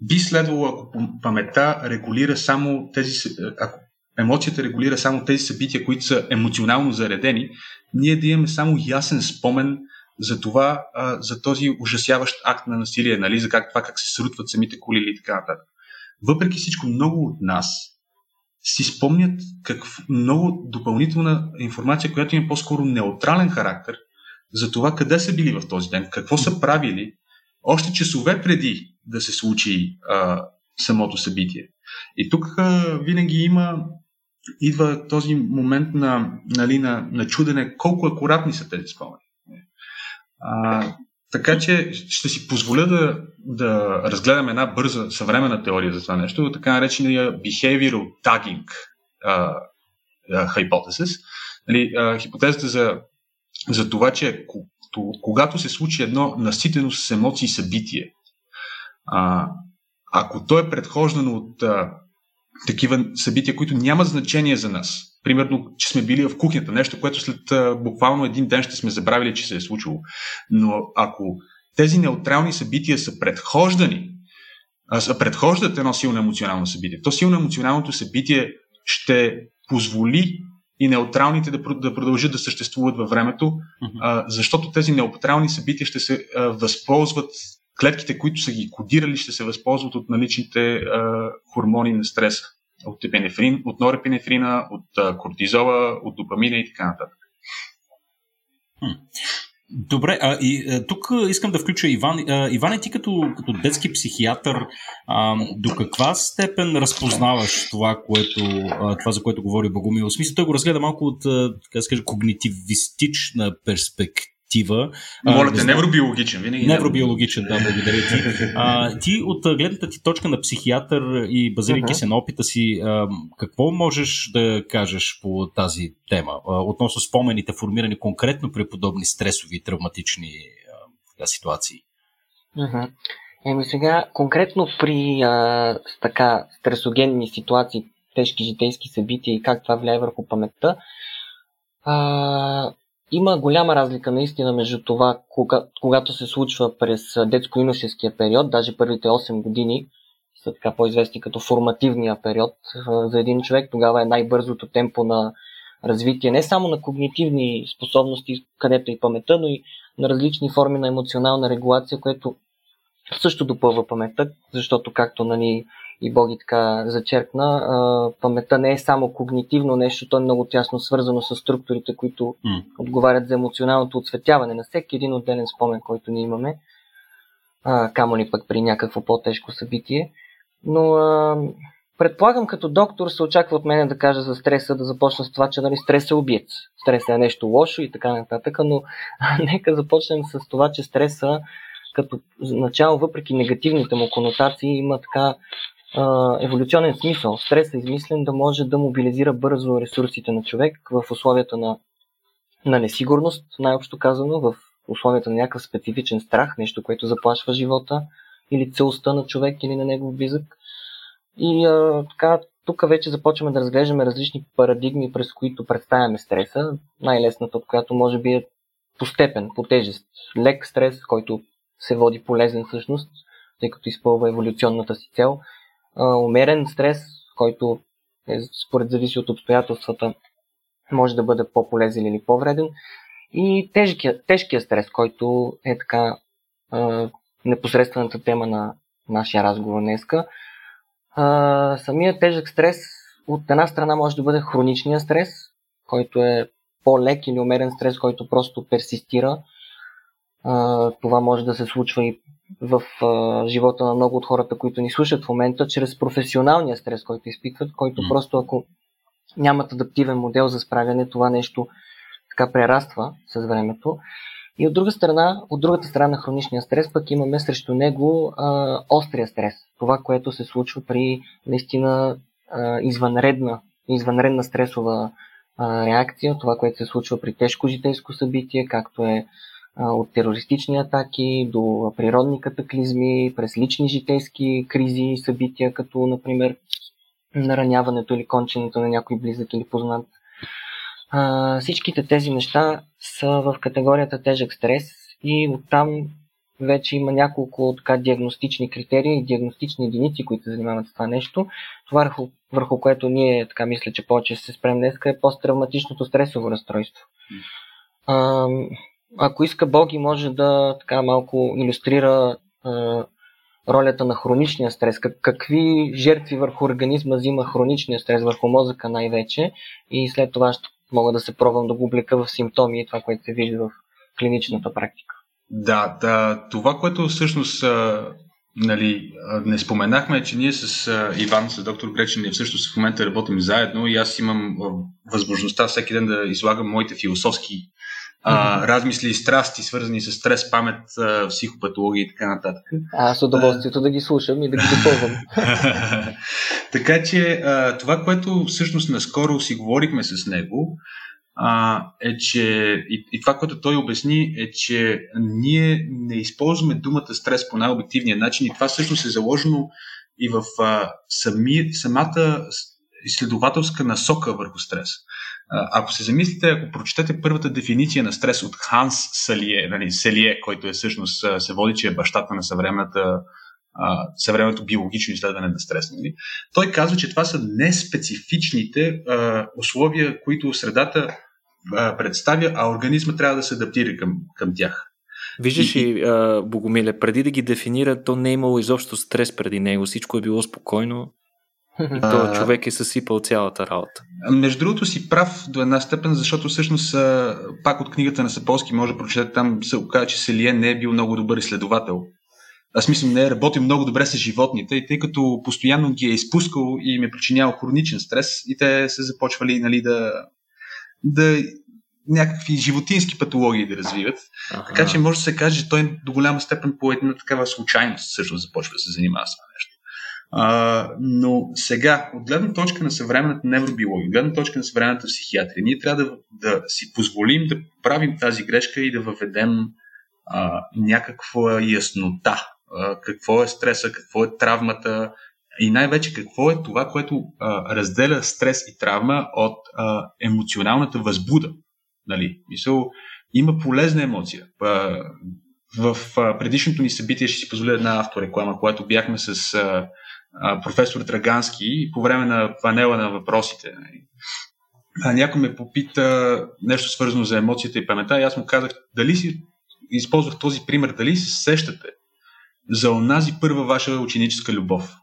би следвало, ако паметта регулира само тези, ако емоцията регулира само тези събития, които са емоционално заредени, ние да имаме само ясен спомен за това, а, за този ужасяващ акт на насилие, нали, за как, това как се срутват самите коли и така нататък. Въпреки всичко, много от нас си спомнят какъв, много допълнителна информация, която има по-скоро неутрален характер за това къде са били в този ден, какво са правили, още часове преди да се случи а, самото събитие. И тук а, винаги има, идва този момент на, нали, на, на чудене колко акуратни са тези спомени. А, така че ще си позволя да, да разгледам една бърза съвременна теория за това нещо, така наречения behavioral tagging uh, uh, hypothesis. Нали, uh, хипотезата за за това, че когато се случи едно наситено с емоции събитие, а, ако то е предхождано от а, такива събития, които нямат значение за нас, примерно, че сме били в кухнята, нещо, което след а, буквално един ден ще сме забравили, че се е случило. Но ако тези неутрални събития са предхождани, а, са предхождат едно силно емоционално събитие, то силно емоционалното събитие ще позволи и неутралните да, да продължат да съществуват във времето, а, защото тези неутрални събития ще се а, възползват, клетките, които са ги кодирали, ще се възползват от наличните а, хормони на стреса. От епинефрин, от норепинефрина, от а, кортизола, от допамина и така нататък. Добре, а, и а, тук искам да включа Иван. А, Иван, е ти като, като детски психиатър, а, до каква степен разпознаваш това, което, а, това за което говори Богомил? В смисъл, той го разгледа малко от, така да скажа, когнитивистична перспектива перспектива. Моля те, невробиологичен. Винаги невробиологичен, да, благодаря ти. А, ти от гледната ти точка на психиатър и базирайки uh-huh. се на опита си, а, какво можеш да кажеш по тази тема? А, относно спомените, формирани конкретно при подобни стресови и травматични а, ситуации? Uh-huh. Еми сега, конкретно при а, така стресогенни ситуации, тежки житейски събития и как това влияе върху паметта, а, има голяма разлика наистина между това, кога, когато се случва през детско-юношеския период, даже първите 8 години са така по-известни като формативния период за един човек. Тогава е най-бързото темпо на развитие не само на когнитивни способности, където и паметта, но и на различни форми на емоционална регулация, което също допълва паметта, защото както нали, и Боги така зачеркна, а, паметта не е само когнитивно нещо, то е много тясно свързано с структурите, които mm. отговарят за емоционалното отсветяване на всеки един отделен спомен, който ние имаме, а, камо ли пък при някакво по-тежко събитие. Но а, предполагам, като доктор се очаква от мен да кажа за стреса, да започна с това, че нали, стрес е убиец. Стрес е нещо лошо и така нататък, но нека започнем с това, че стреса като начало, въпреки негативните му конотации, има така еволюционен смисъл. Стрес е измислен да може да мобилизира бързо ресурсите на човек в условията на, на несигурност, най-общо казано, в условията на някакъв специфичен страх, нещо, което заплашва живота или целостта на човек или на негов близък. И а, така, тук вече започваме да разглеждаме различни парадигми, през които представяме стреса. Най-лесната която може би е по степен, по тежест. Лек стрес, който се води полезен всъщност, тъй като изпълва еволюционната си цел – умерен стрес, който е, според зависи от обстоятелствата, може да бъде по-полезен или по-вреден. И тежкия, тежкия стрес, който е така а, непосредствената тема на нашия разговор днеска. А, самият тежък стрес от една страна може да бъде хроничния стрес, който е по-лек или умерен стрес, който просто персистира. А, това може да се случва и в а, живота на много от хората, които ни слушат в момента, чрез професионалния стрес, който изпитват, който mm. просто ако нямат адаптивен модел за справяне, това нещо така прераства с времето. И от друга страна, от другата страна на хроничния стрес, пък имаме срещу него а, острия стрес. Това, което се случва при наистина а, извънредна, извънредна стресова а, реакция, това, което се случва при тежко житейско събитие, както е от терористични атаки до природни катаклизми, през лични житейски кризи и събития, като например нараняването или конченето на някой близък или познат. А, всичките тези неща са в категорията тежък стрес и оттам вече има няколко така диагностични критерии и диагностични единици, които се занимават с това нещо. Това, върху, върху което ние, така мисля, че повече се спрем днес, е посттравматичното стресово разстройство. А, ако иска Боги, може да така малко иллюстрира а, ролята на хроничния стрес. Как, какви жертви върху организма взима хроничния стрес, върху мозъка най-вече и след това ще мога да се пробвам да го облека в симптоми и това, което се вижда в клиничната практика. Да, да това, което всъщност нали, не споменахме, е, че ние с Иван, с доктор Гречин, всъщност в момента работим заедно и аз имам възможността всеки ден да излагам моите философски а, размисли и страсти, свързани с стрес, памет, а, психопатология и така нататък. Аз с удоволствието а... да ги слушам и да ги допълвам. така че а, това, което всъщност наскоро си говорихме с него, а, е, че и, и това, което той обясни, е, че ние не използваме думата стрес по най-обективния начин и това всъщност е заложено и в а, сами, самата изследователска насока върху стрес. Ако се замислите, ако прочетете първата дефиниция на стрес от Ханс Салие, нали, Селие, който е всъщност се води, че е бащата на съвременната съвременното биологично изследване на стрес. Нали? Той казва, че това са неспецифичните а, условия, които средата а, представя, а организма трябва да се адаптира към, към тях. Виждаш ли, Богомиле, преди да ги дефинира, то не е имало изобщо стрес преди него. Всичко е било спокойно. И то човек е съсипал цялата работа. Между другото си прав до една степен, защото всъщност пак от книгата на Саполски може да прочетете, там се оказа, че Селиен не е бил много добър изследовател. Аз мисля, не е работил много добре с животните и тъй като постоянно ги е изпускал и им е причинявал хроничен стрес и те се започвали нали, да, да някакви животински патологии да развиват. Ага. Така че може да се каже, че той до голяма степен по една такава случайност също започва да се занимава с това нещо. Но сега, от гледна точка на съвременната невробиология, от гледна точка на съвременната психиатрия, ние трябва да, да си позволим да правим тази грешка и да въведем а, някаква яснота. А, какво е стреса, какво е травмата и най-вече какво е това, което а, разделя стрес и травма от а, емоционалната възбуда. Нали? Мисъл, има полезна емоция. А, в а, предишното ни събитие ще си позволя една автореклама, когато бяхме с а, професор Драгански по време на панела на въпросите. А, някой ме попита нещо свързано за емоцията и памета и аз му казах дали си използвах този пример, дали се сещате за онази първа ваша ученическа любов.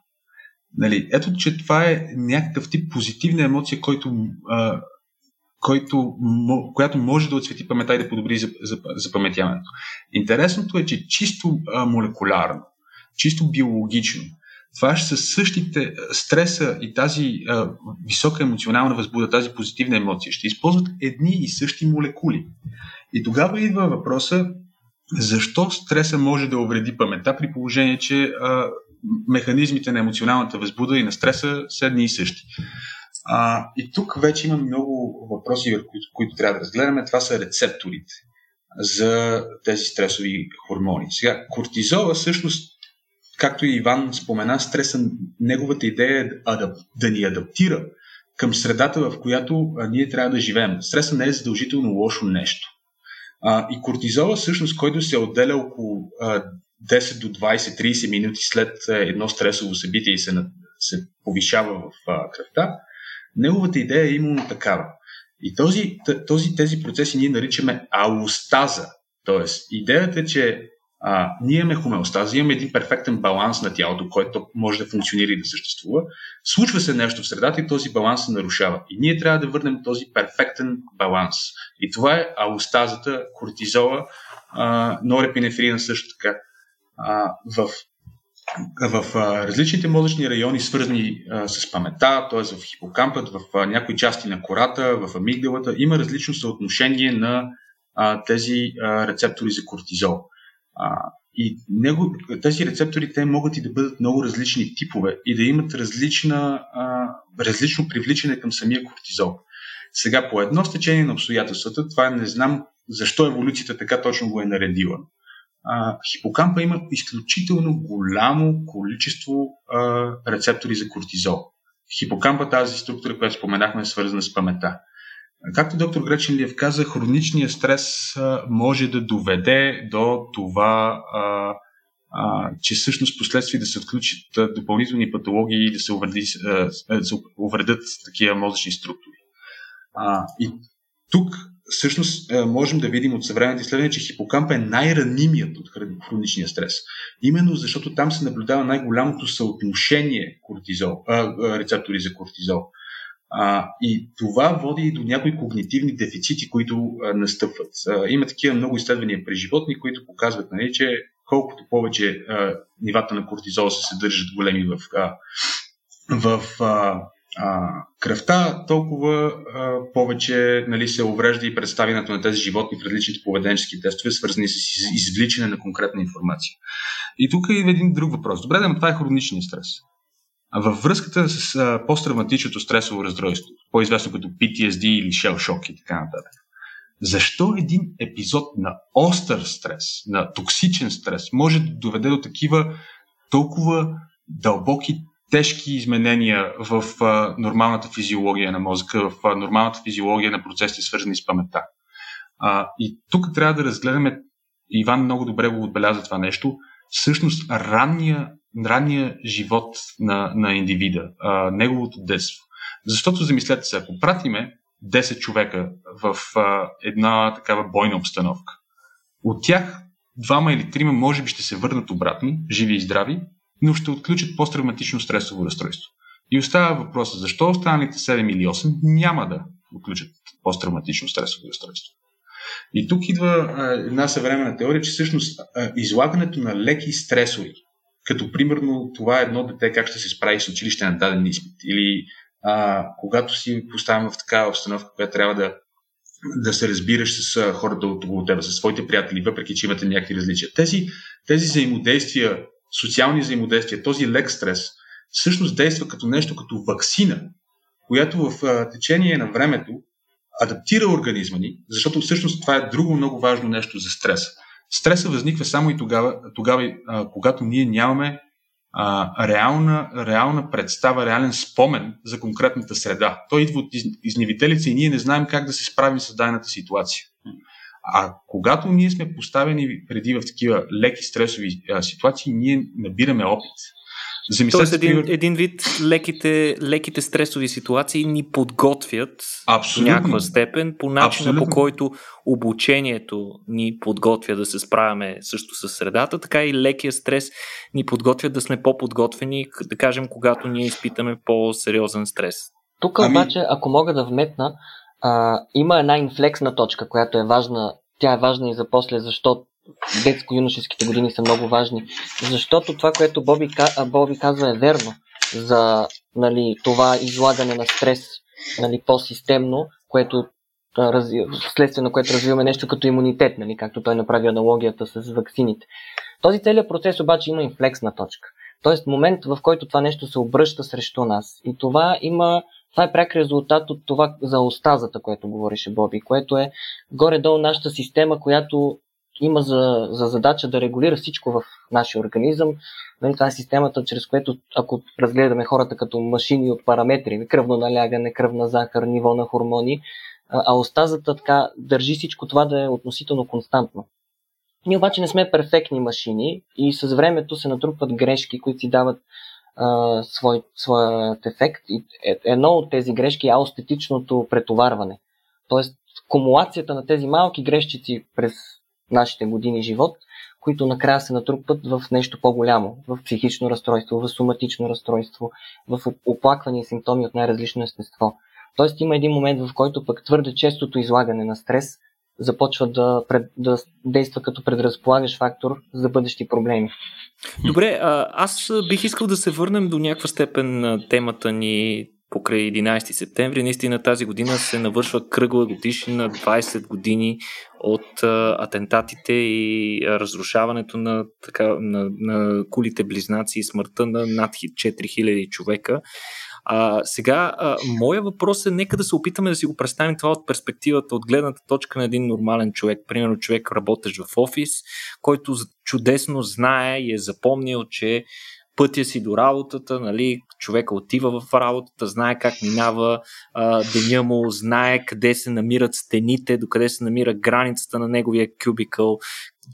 Нали, ето, че това е някакъв тип позитивна емоция, който, а, който, която може да отсвети памета и да подобри запаметяването. Интересното е, че чисто а, молекулярно, чисто биологично, това ще са същите стреса и тази а, висока емоционална възбуда, тази позитивна емоция, ще използват едни и същи молекули. И тогава идва въпроса защо стреса може да увреди паметта при положение, че а, механизмите на емоционалната възбуда и на стреса са едни и същи. А, и тук вече има много въпроси, които, които трябва да разгледаме. Това са рецепторите за тези стресови хормони. Сега, кортизола всъщност както и Иван спомена, стреса, неговата идея е да, да ни адаптира към средата, в която ние трябва да живеем. Стреса не е задължително лошо нещо. А, и кортизола, всъщност, който се отделя около а, 10 до 20-30 минути след едно стресово събитие и се, се повишава в а, кръвта, неговата идея е именно такава. И този, този, тези процеси ние наричаме алостаза. Тоест, идеята е, че а, ние имаме хомеостаза, имаме един перфектен баланс на тялото, който може да функционира и да съществува. Случва се нещо в средата и този баланс се нарушава. И ние трябва да върнем този перфектен баланс. И това е алостазата, кортизола, а, норепинефрина също така. А, в в а, различните мозъчни райони, свързани а, с памета, т.е. в хипокампът, в а, някои части на кората, в амигдалата, има различно съотношение на а, тези а, рецептори за кортизол. А, и него, тези рецептори те могат и да бъдат много различни типове и да имат различна, а, различно привличане към самия кортизол. Сега, по едно стечение на обстоятелствата, това не знам защо еволюцията така точно го е наредила. А, хипокампа има изключително голямо количество а, рецептори за кортизол. Хипокампа, тази структура, която споменахме, е свързана с памета. Както доктор Греченлиев каза, хроничният стрес може да доведе до това, а, а, че всъщност последствие да се отключат допълнителни патологии и да се, увреди, увредят такива мозъчни структури. А, и тук всъщност можем да видим от съвременните изследвания, че хипокамп е най-ранимият от хроничния стрес. Именно защото там се наблюдава най-голямото съотношение кортизол, а, рецептори за кортизол. А, и това води и до някои когнитивни дефицити, които а, настъпват. А, има такива много изследвания при животни, които показват, нали, че колкото повече а, нивата на кортизол се съдържат големи в, а, в а, а, кръвта, толкова а, повече нали, се уврежда и представянето на тези животни в различните поведенчески тестове, свързани с извличане на конкретна информация. И тук е един друг въпрос. Добре, да, това е хроничния стрес. Във връзката с а, посттравматичното стресово разстройство, по-известно като PTSD или shell shock и така нататък, защо един епизод на остър стрес, на токсичен стрес, може да доведе до такива толкова дълбоки, тежки изменения в а, нормалната физиология на мозъка, в а, нормалната физиология на процесите, свързани с паметта. А, и тук трябва да разгледаме, Иван много добре го отбеляза това нещо, всъщност ранния ранния живот на, на индивида, а, неговото детство. Защото замислете се, ако пратиме 10 човека в а, една такава бойна обстановка, от тях двама или трима може би ще се върнат обратно, живи и здрави, но ще отключат посттравматично стресово разстройство. И остава въпроса, защо останалите 7 или 8 няма да отключат посттравматично стресово разстройство. И тук идва а, една съвременна теория, че всъщност а, излагането на леки стресори като примерно това е едно дете как ще се справи с училище на даден изпит. Или а, когато си поставям в такава обстановка, която трябва да, да се разбираш с хората около тебе, с своите приятели, въпреки че имате някакви различия. Тези, тези взаимодействия, социални взаимодействия, този лек стрес, всъщност действа като нещо, като вакцина, която в а, течение на времето адаптира организма ни, защото всъщност това е друго много важно нещо за стреса. Стреса възниква само и тогава, тогава а, когато ние нямаме а, реална, реална представа, реален спомен за конкретната среда. Той идва от из, изневителица и ние не знаем как да се справим с дадената ситуация. А когато ние сме поставени преди в такива леки стресови а, ситуации, ние набираме опит. Замислете, Тоест един, един вид леките, леките стресови ситуации ни подготвят Абсолютно. в някаква степен по начина Абсолютно. по който обучението ни подготвя да се справяме също с средата, така и лекия стрес ни подготвя да сме по-подготвени, да кажем, когато ние изпитаме по-сериозен стрес. Тук ами... обаче, ако мога да вметна, а, има една инфлексна точка, която е важна. Тя е важна и за после, защото детско-юношеските години са много важни, защото това, което Боби, Боби казва е верно за нали, това излагане на стрес нали, по-системно, което вследствие на което развиваме нещо като имунитет, нали, както той направи аналогията с вакцините. Този целият процес обаче има инфлексна точка. Тоест момент, в който това нещо се обръща срещу нас. И това има това е пряк резултат от това за остазата, което говореше Боби, което е горе-долу нашата система, която има за, за задача да регулира всичко в нашия организъм. Нали, това е системата, чрез което, ако разгледаме хората като машини от параметри, кръвно налягане, кръвна захар, ниво на хормони, а остазата така държи всичко това да е относително константно. Ние обаче не сме перфектни машини и с времето се натрупват грешки, които си дават а, свой, своят ефект. И е, едно от тези грешки е аустетичното претоварване. Тоест, кумулацията на тези малки грешчици през нашите години живот, които накрая се натрупват в нещо по-голямо, в психично разстройство, в соматично разстройство, в оплаквания и симптоми от най-различно естество. Тоест има един момент, в който пък твърде честото излагане на стрес започва да, пред, да действа като предразполагащ фактор за бъдещи проблеми. Добре, аз бих искал да се върнем до някаква степен на темата ни покрай 11 септември. Наистина тази година се навършва кръгла годишна 20 години от атентатите и разрушаването на, така, на, на кулите близнаци и смъртта на над 4000 човека. А, сега, а, моя въпрос е, нека да се опитаме да си го представим това от перспективата, от гледната точка на един нормален човек. Примерно човек, работещ в офис, който чудесно знае и е запомнил, че пътя си до работата, нали, човека отива в работата, знае как минава а, деня му, знае къде се намират стените, докъде се намира границата на неговия кюбикъл,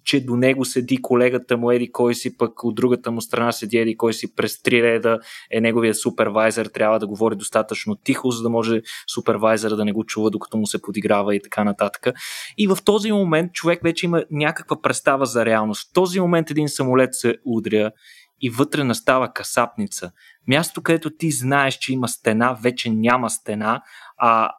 че до него седи колегата му еди кой си, пък от другата му страна седи еди кой си през три реда е неговия супервайзер, трябва да говори достатъчно тихо, за да може супервайзера да не го чува докато му се подиграва и така нататък. И в този момент човек вече има някаква представа за реалност. В този момент един самолет се удря и вътре настава касапница. Място, където ти знаеш, че има стена, вече няма стена, а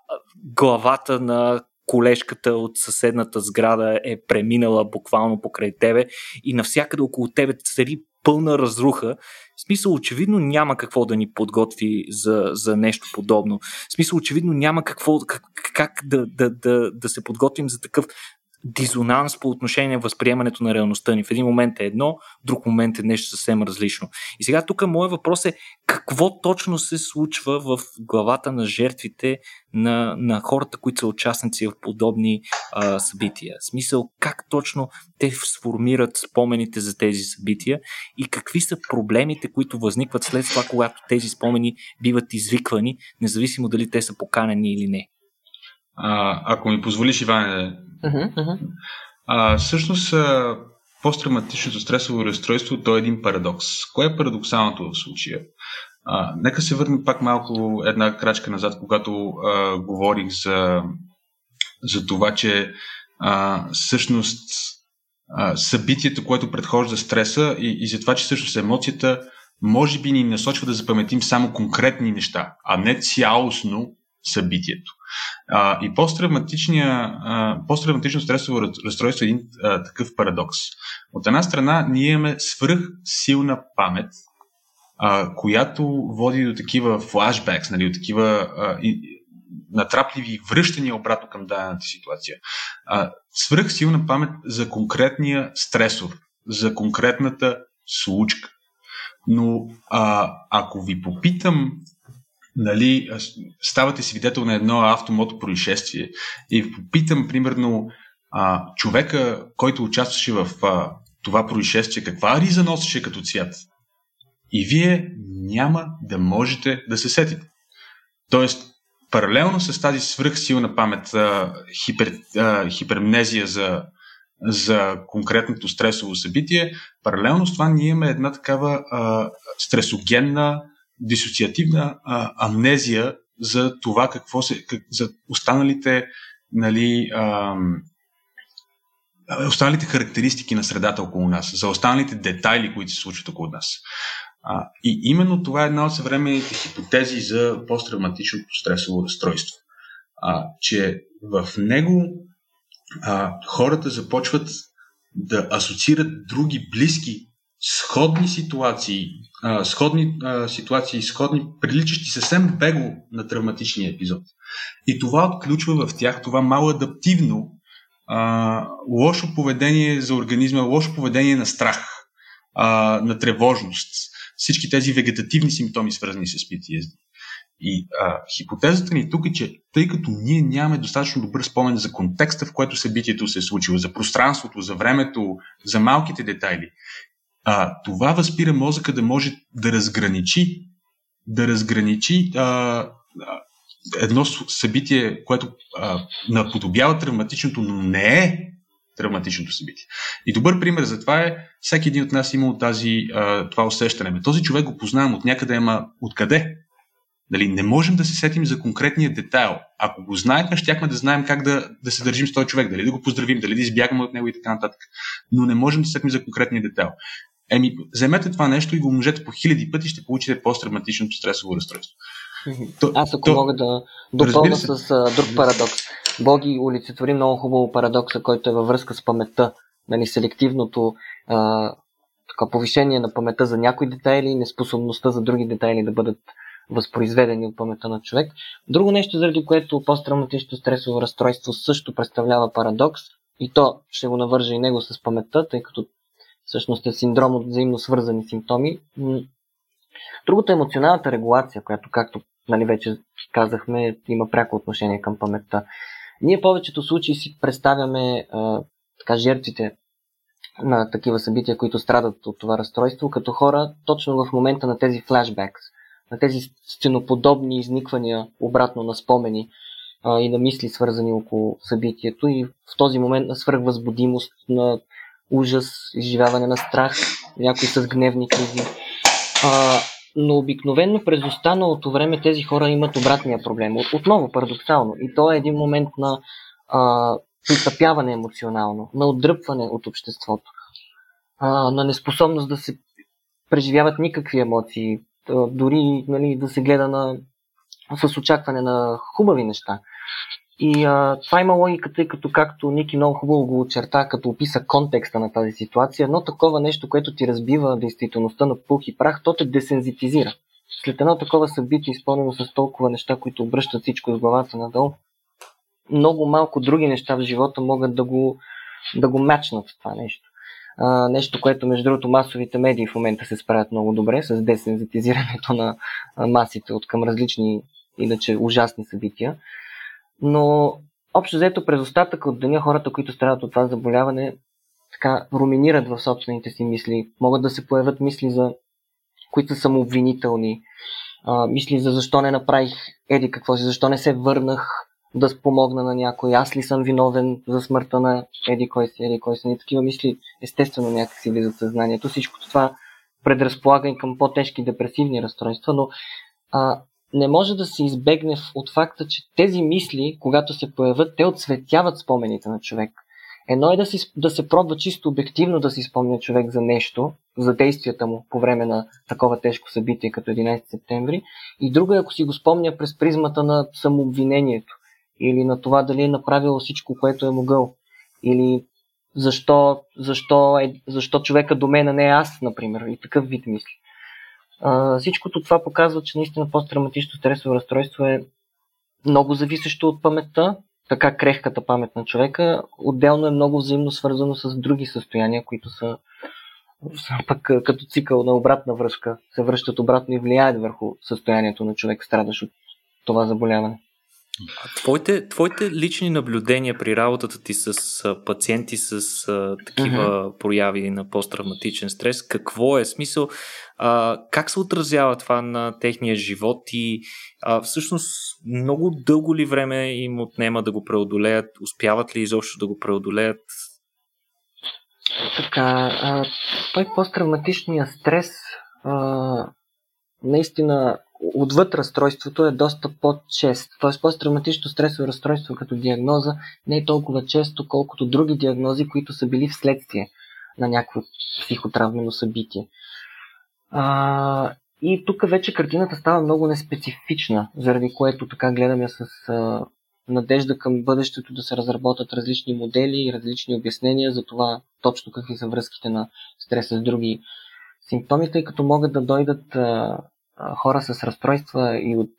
главата на колежката от съседната сграда е преминала буквално покрай тебе и навсякъде около тебе цари пълна разруха. В смисъл, очевидно няма какво да ни подготви за, за нещо подобно. В смисъл, очевидно няма какво, как, как да, да, да, да се подготвим за такъв дизонанс по отношение на възприемането на реалността ни. В един момент е едно, в друг момент е нещо съвсем различно. И сега тук моят въпрос е какво точно се случва в главата на жертвите, на, на хората, които са участници в подобни а, събития. Смисъл, как точно те сформират спомените за тези събития и какви са проблемите, които възникват след това, когато тези спомени биват извиквани, независимо дали те са поканени или не. А, ако ми позволиш, Иване, Uh-huh. А, всъщност, посттравматичното стресово разстройство то е един парадокс. Кое е парадоксалното в случая? А, нека се върнем пак малко една крачка назад, когато а, говорих за, за това, че а, всъщност а, събитието, което предхожда стреса и, и за това, че всъщност емоцията може би ни насочва да запаметим само конкретни неща, а не цялостно събитието. А, и посттравматично стресово разстройство е един а, такъв парадокс. От една страна, ние имаме свръх силна памет, а, която води до такива флашбекс, нали, до такива а, и, натрапливи връщания обратно към дадената ситуация. А, свръх силна памет за конкретния стресор, за конкретната случка. Но а, ако ви попитам нали, ставате свидетел на едно автомото происшествие и попитам, примерно, а, човека, който участваше в а, това происшествие, каква риза носеше като цвят? И вие няма да можете да се сетите. Тоест, паралелно с тази свръхсилна памет, а, хипер, а, хипермнезия за, за конкретното стресово събитие, паралелно с това ние имаме една такава а, стресогенна дисоциативна а, амнезия за това какво се, как, за останалите нали, а, останалите характеристики на средата около нас, за останалите детайли, които се случват около нас. А, и именно това е една от съвременните хипотези за посттравматичното стресово разстройство. А, че в него а, хората започват да асоциират други близки сходни ситуации, а, сходни а, ситуации, сходни, приличащи съвсем бегло на травматичния епизод. И това отключва в тях това мало адаптивно а, лошо поведение за организма, лошо поведение на страх, а, на тревожност, всички тези вегетативни симптоми, свързани с PTSD. И а, хипотезата ни тук е, че тъй като ние нямаме достатъчно добър спомен за контекста, в който събитието се е случило, за пространството, за времето, за малките детайли, а, това възпира мозъка да може да разграничи, да разграничи а, едно събитие, което а, наподобява травматичното, но не е травматичното събитие. И добър пример за това е, всеки един от нас имал тази, а, това усещане. Този човек го познавам от някъде, ама откъде? Дали, не можем да се сетим за конкретния детайл. Ако го знаехме, щяхме да знаем как да, да се държим с този човек, дали да го поздравим, дали да избягаме от него и така нататък. Но не можем да се сетим за конкретния детайл. Еми, вземете това нещо и го умножете по хиляди пъти, ще получите посттравматичното стресово разстройство. Аз ако то, мога да допълня с а, друг парадокс. Боги олицетвори много хубаво парадокса, който е във връзка с паметта. Нали, селективното а, така, повишение на паметта за някои детайли и неспособността за други детайли да бъдат възпроизведени от паметта на човек. Друго нещо, заради което посттравматичното стресово разстройство също представлява парадокс, и то ще го навържа и него с паметта, тъй като всъщност е синдром от взаимно свързани симптоми. Другото е емоционалната регулация, която, както нали, вече казахме, има пряко отношение към паметта. Ние повечето случаи си представяме а, така, жертвите на такива събития, които страдат от това разстройство, като хора точно в момента на тези флашбекс, на тези сценоподобни изниквания обратно на спомени а, и на мисли, свързани около събитието и в този момент на свръхвъзбудимост, на ужас, изживяване на страх, някои с гневни кризи. А, но обикновено през останалото време тези хора имат обратния проблем. Отново парадоксално. И то е един момент на а, притъпяване емоционално, на отдръпване от обществото, а, на неспособност да се преживяват никакви емоции, дори нали, да се гледа на, с очакване на хубави неща. И а, това има логика, тъй като както Ники много хубаво го очерта, като описа контекста на тази ситуация, едно такова нещо, което ти разбива действителността на пух и прах, то те десензитизира. След едно такова събитие, изпълнено с толкова неща, които обръщат всичко с главата надолу, много малко други неща в живота могат да го, да го мачнат това нещо. А, нещо, което между другото масовите медии в момента се справят много добре с десензитизирането на масите от към различни иначе ужасни събития. Но общо взето през остатък от деня хората, които страдат от това заболяване, така руминират в собствените си мисли. Могат да се появят мисли за които са самообвинителни, а, мисли за защо не направих еди какво си, защо не се върнах да спомогна на някой, аз ли съм виновен за смъртта на еди кой си, еди кой си. И такива мисли естествено някак си влизат в съзнанието. Всичко това предразполага и към по-тежки депресивни разстройства, но а, не може да се избегне от факта, че тези мисли, когато се появят, те отсветяват спомените на човек. Едно е да, си, да се пробва чисто обективно да си спомня човек за нещо, за действията му по време на такова тежко събитие като 11 септември. И друго е ако си го спомня през призмата на самообвинението или на това дали е направил всичко, което е могъл. Или защо, защо, е, защо човека до мен, а не аз, например. И такъв вид мисли. Всичкото това показва, че наистина посттравматично стресово разстройство е много зависещо от паметта, така крехката памет на човека. Отделно е много взаимно свързано с други състояния, които са пък като цикъл на обратна връзка, се връщат обратно и влияят върху състоянието на човек, страдащ от това заболяване. Твоите, твоите лични наблюдения при работата ти с пациенти с а, такива uh-huh. прояви на посттравматичен стрес, какво е смисъл? А, как се отразява това на техния живот и а, всъщност много дълго ли време им отнема да го преодолеят? Успяват ли изобщо да го преодолеят? Така, а, той посттравматичния стрес а, наистина отвъд разстройството е доста по-чест. Т.е. посттравматично стресово разстройство като диагноза не е толкова често, колкото други диагнози, които са били вследствие на някакво психотравмено събитие. А, и тук вече картината става много неспецифична, заради което така гледаме с а, надежда към бъдещето да се разработят различни модели и различни обяснения за това точно какви са връзките на стреса с други симптоми, тъй като могат да дойдат а, хора с разстройства и от,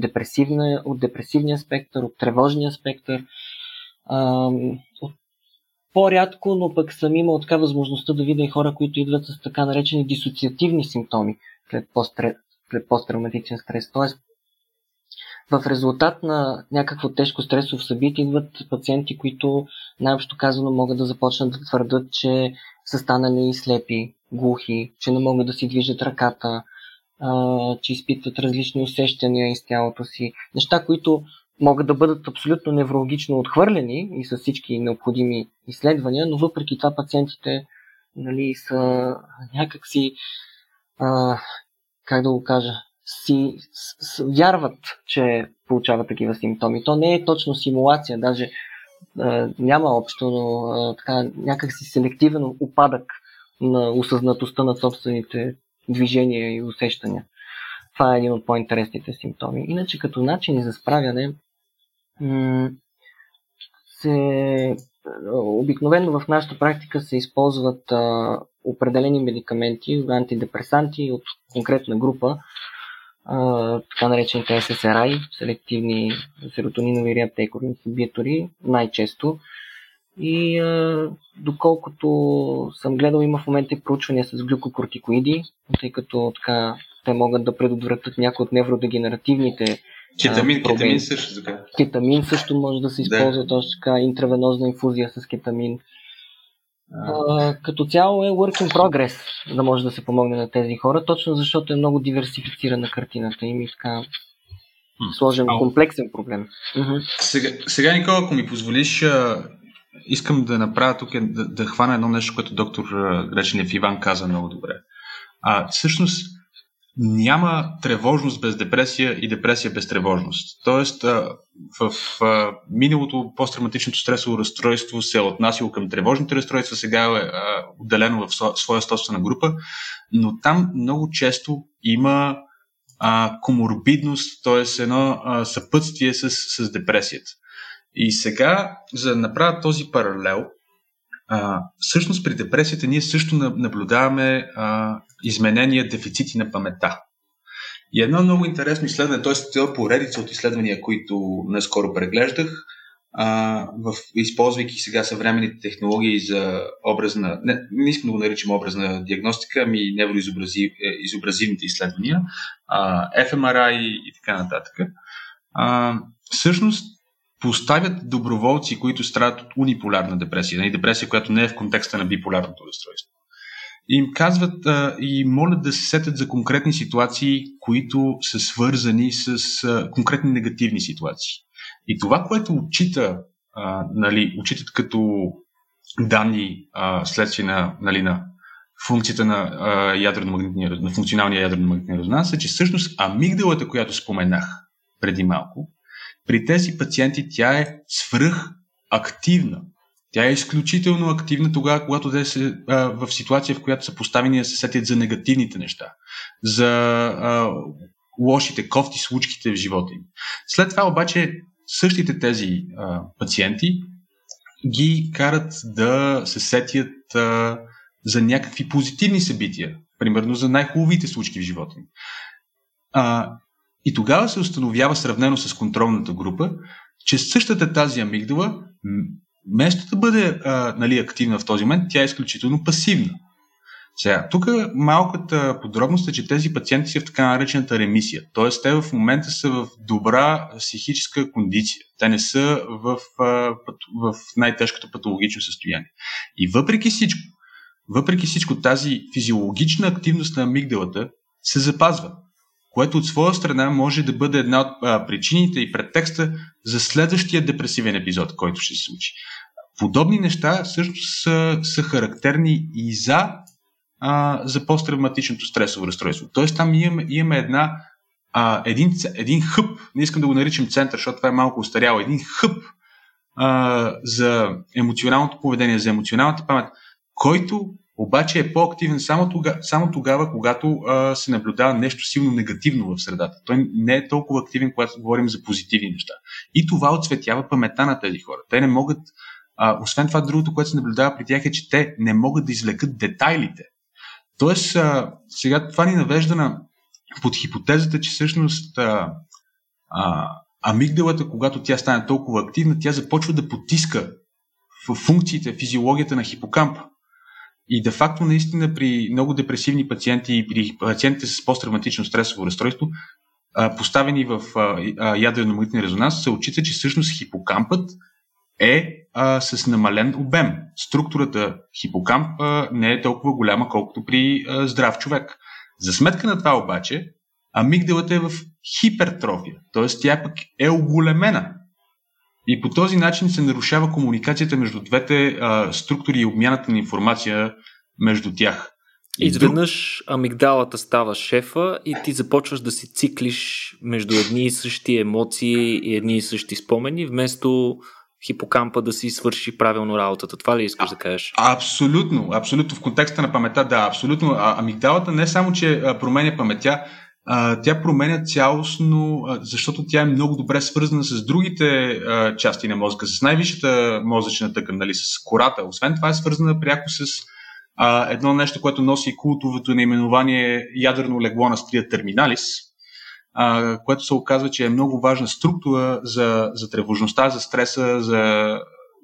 депресивна, от депресивния спектър, от тревожния спектър. По-рядко, но пък съм имал така възможността да видя и хора, които идват с така наречени дисоциативни симптоми след, постре, след посттравматичен стрес. Тоест, в резултат на някакво тежко стресово събитие идват пациенти, които най-общо казано могат да започнат да твърдат, че са станали слепи, глухи, че не могат да си движат ръката, а, че изпитват различни усещания из тялото си. Неща, които могат да бъдат абсолютно неврологично отхвърлени и с всички необходими изследвания, но въпреки това пациентите нали, са някакси, а, как да го кажа, си с, с, вярват, че получават такива симптоми. То не е точно симулация, даже а, няма общо, но а, така, някакси селективен опадък на осъзнатостта на собствените движения и усещания. Това е един от по-интересните симптоми. Иначе като начин за справяне се обикновено в нашата практика се използват а, определени медикаменти, антидепресанти от конкретна група, а, така наречените SSRI, селективни серотонинови реаптекори инхибитори, най-често. И а, доколкото съм гледал, има в момента и проучвания с глюкокортикоиди, тъй като така те могат да предотвратят някои от невродегенеративните Кетамин, а, кетамин също така. Кетамин също може да се използва да. точно така, интравенозна инфузия с кетамин. А, като цяло е work in progress, да може да се помогне на тези хора, точно защото е много диверсифицирана картината им и така сложен, комплексен проблем. Сега, сега, Никола, ако ми позволиш, искам да направя тук, да, да хвана едно нещо, което доктор Греченев Иван каза много добре. А, всъщност, няма тревожност без депресия и депресия без тревожност. Тоест, в миналото посттравматичното стресово разстройство се е отнасяло към тревожните разстройства, сега е отделено в своя собствена група, но там много често има коморбидност, т.е. едно съпътствие с, с депресията. И сега, за да направя този паралел, а, всъщност при депресията ние също наблюдаваме а, изменения дефицити на памета. И едно много интересно изследване, т.е. това поредица от изследвания, които наскоро преглеждах, а, в, използвайки сега съвременните технологии за образна, не, не искам да го наричам образна диагностика, ами невроизобразивните изследвания, а, fMRI и така нататък. А, всъщност поставят доброволци, които страдат от униполярна депресия, нали, депресия, която не е в контекста на биполярното разстройство. Им казват а, и молят да се сетят за конкретни ситуации, които са свързани с а, конкретни негативни ситуации. И това, което отчита, а, нали, отчитат като данни а, следствие на, нали, на функцията на, а, на функционалния ядрено-магнитния резонанс е, че всъщност амигдалата, която споменах преди малко, при тези пациенти тя е свръхактивна. Тя е изключително активна тогава, когато те са в ситуация, в която са поставени да се сетят за негативните неща, за а, лошите кофти, случките в живота им. След това обаче същите тези а, пациенти ги карат да се сетят а, за някакви позитивни събития, примерно за най-хубавите случки в живота им. А, и тогава се установява сравнено с контролната група, че същата тази амигдала, вместо да бъде а, нали, активна в този момент, тя е изключително пасивна. Сега, тук малката подробност е, че тези пациенти са в така наречената ремисия. Т.е. те в момента са в добра психическа кондиция. Те не са в, в най-тежкото патологично състояние. И въпреки всичко, въпреки всичко тази физиологична активност на амигдалата се запазва което от своя страна може да бъде една от а, причините и предтекста за следващия депресивен епизод, който ще се случи. Подобни неща всъщност са, са характерни и за, а, за посттравматичното стресово разстройство. Тоест там имаме, имаме една, а, един, един хъб, не искам да го наричам център, защото това е малко устаряло, един хъб а, за емоционалното поведение, за емоционалната памет, който обаче е по-активен само тогава, само тогава когато а, се наблюдава нещо силно негативно в средата. Той не е толкова активен, когато говорим за позитивни неща. И това отсветява памета на тези хора. Те не могат, а, освен това, другото, което се наблюдава при тях е, че те не могат да извлекат детайлите. Тоест, а, сега това ни навежда на под хипотезата, че всъщност а, а, амигдалата, когато тя стане толкова активна, тя започва да потиска в функциите, физиологията на хипокампа. И де-факто наистина при много депресивни пациенти и при пациентите с посттравматично стресово разстройство, поставени в ядрено-магнитен резонанс, се отчита, че всъщност хипокампът е а, с намален обем. Структурата хипокамп а, не е толкова голяма, колкото при а, здрав човек. За сметка на това обаче, амигдалата е в хипертрофия, т.е. тя пък е оголемена. И по този начин се нарушава комуникацията между двете а, структури и обмяната на информация между тях. И Изведнъж друг... амигдалата става шефа и ти започваш да си циклиш между едни и същи емоции и едни и същи спомени, вместо хипокампа да си свърши правилно работата. Това ли искаш а, да кажеш? Абсолютно, абсолютно. В контекста на памета, да, абсолютно. А, амигдалата не само, че променя паметя, тя променя цялостно, защото тя е много добре свързана с другите части на мозъка, с най-висшата мозъчна тъкан, нали, с кората. Освен това е свързана пряко с едно нещо, което носи култовото наименование ядрено легло на стрия терминалис, което се оказва, че е много важна структура за, за тревожността, за стреса, за,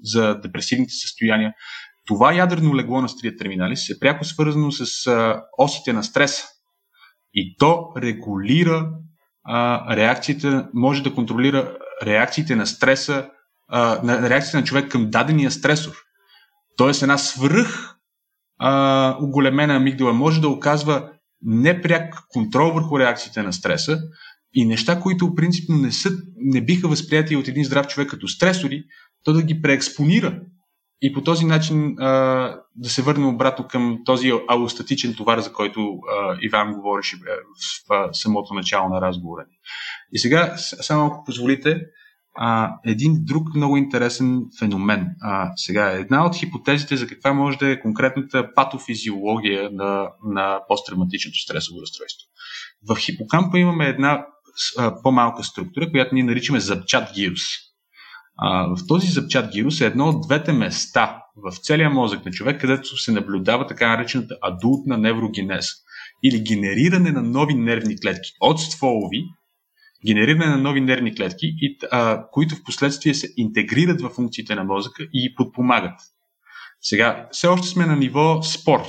за депресивните състояния. Това ядрено легло на стрия терминалис е пряко свързано с осите на стреса. И то регулира а, реакциите, може да контролира реакциите на стреса, а, на реакциите на човек към дадения стресор. Тоест една свръх а, оголемена амигдала може да оказва непряк контрол върху реакциите на стреса и неща, които принципно не, са, не биха възприяти от един здрав човек като стресори, то да ги преекспонира и по този начин а, да се върнем обратно към този алостатичен товар, за който а, Иван говореше в, в, в самото начало на разговора. И сега, само ако позволите, а, един друг много интересен феномен. А, сега, една от хипотезите за каква може да е конкретната патофизиология на, на посттравматичното стресово разстройство. В хипокампа имаме една а, по-малка структура, която ние наричаме запчат гирус. А, в този запчат гирус е едно от двете места в целия мозък на човек, където се наблюдава така наречената адултна неврогенеза или генериране на нови нервни клетки от стволови, генериране на нови нервни клетки, и, а, които в последствие се интегрират в функциите на мозъка и подпомагат. Сега, все още сме на ниво спор.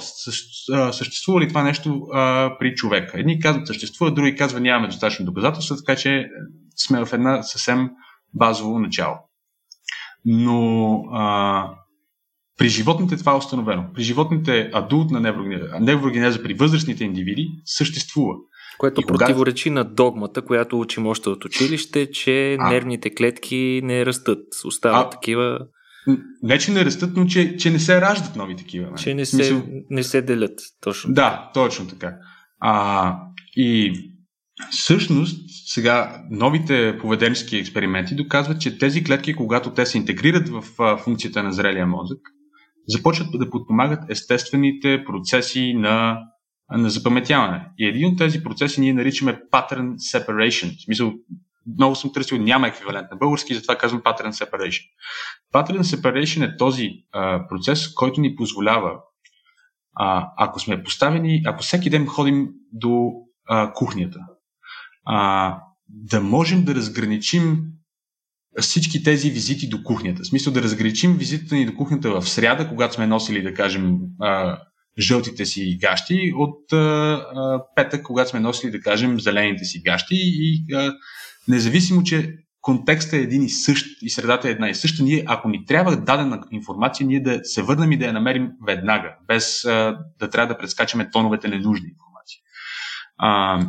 Съществува ли това нещо а, при човека? Едни казват съществува, други казват нямаме достатъчно доказателства, така че сме в една съвсем базово начало. Но а, при животните това е установено. При животните адултна неврогенеза, неврогенеза при възрастните индивиди съществува. Което и противоречи кога... на догмата, която учим още от училище, че а... нервните клетки не растат. Остават а... такива. Не, че не растат, но че, че не се раждат нови такива. Не? Нали? Че не се, Мисъл... не се делят. Точно. Да, точно така. А, и всъщност, сега новите поведенчески експерименти доказват, че тези клетки, когато те се интегрират в функцията на зрелия мозък, започват да подпомагат естествените процеси на на запаметяване. И един от тези процеси ние наричаме pattern separation. В смисъл, много съм търсил, няма еквивалент на български, затова казвам pattern separation. Pattern separation е този а, процес, който ни позволява, а, ако сме поставени, ако всеки ден ходим до а, кухнята, а, да можем да разграничим всички тези визити до кухнята. В смисъл да разграничим визитата ни до кухнята в сряда, когато сме носили, да кажем, а, жълтите си гащи от а, петък, когато сме носили, да кажем, зелените си гащи и а, независимо, че контекстът е един и същ и средата е една и съща, ние, ако ни трябва дадена информация, ние да се върнем и да я намерим веднага, без а, да трябва да прескачаме тоновете ненужни информации. А,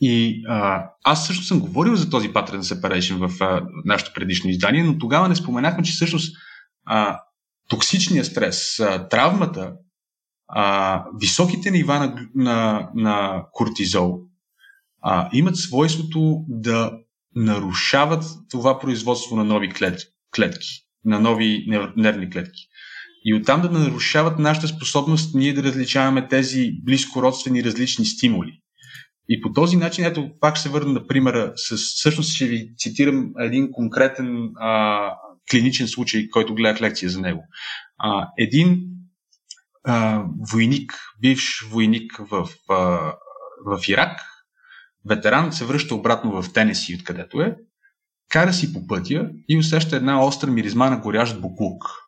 и а, аз също съм говорил за този pattern separation в а, нашето предишно издание, но тогава не споменахме, че всъщност а, токсичният стрес, а, травмата а, високите нива на, на, на кортизол а, имат свойството да нарушават това производство на нови клет, клетки, на нови нервни клетки. И оттам да нарушават нашата способност ние да различаваме тези близко родствени различни стимули. И по този начин, ето пак се върна на примера, с, всъщност ще ви цитирам един конкретен а, клиничен случай, който гледах лекция за него. А, един а, войник, бивш войник в, а, в Ирак, ветеран се връща обратно в Тенеси, откъдето е, кара си по пътя и усеща една остра миризма на горящ буклук.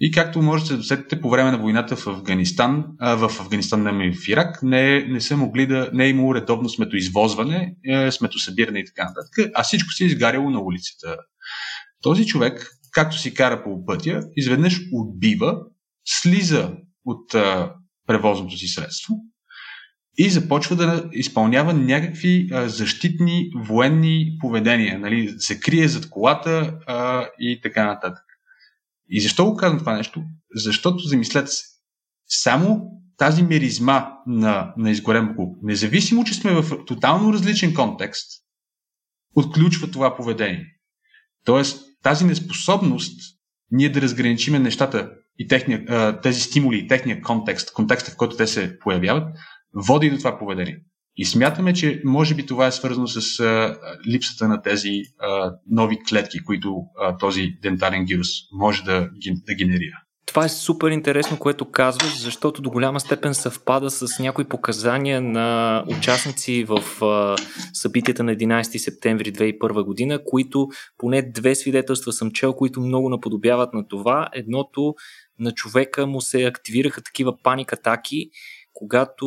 И както можете да досетите, по време на войната в Афганистан, а, в Афганистан, не в Ирак, не, не са могли да, не е имало редовно сметоизвозване, е, сметосъбиране и така нататък, а всичко се е изгаряло на улицата. Този човек, както си кара по пътя, изведнъж отбива, слиза от а, превозното си средство и започва да изпълнява някакви а, защитни военни поведения. Нали? Се крие зад колата а, и така нататък. И защо го казвам това нещо? Защото, замислете се, само тази миризма на, на изгорен клуб, независимо, че сме в тотално различен контекст, отключва това поведение. Тоест, тази неспособност ние да разграничиме нещата и техния, тези стимули и техния контекст, контекста в който те се появяват, води до това поведение. И смятаме, че може би това е свързано с а, липсата на тези а, нови клетки, които а, този дентален вирус може да, да генерира. Това е супер интересно, което казваш, защото до голяма степен съвпада с някои показания на участници в а, събитията на 11 септември 2001 година, които поне две свидетелства съм чел, които много наподобяват на това. Едното на човека му се активираха такива паник атаки, когато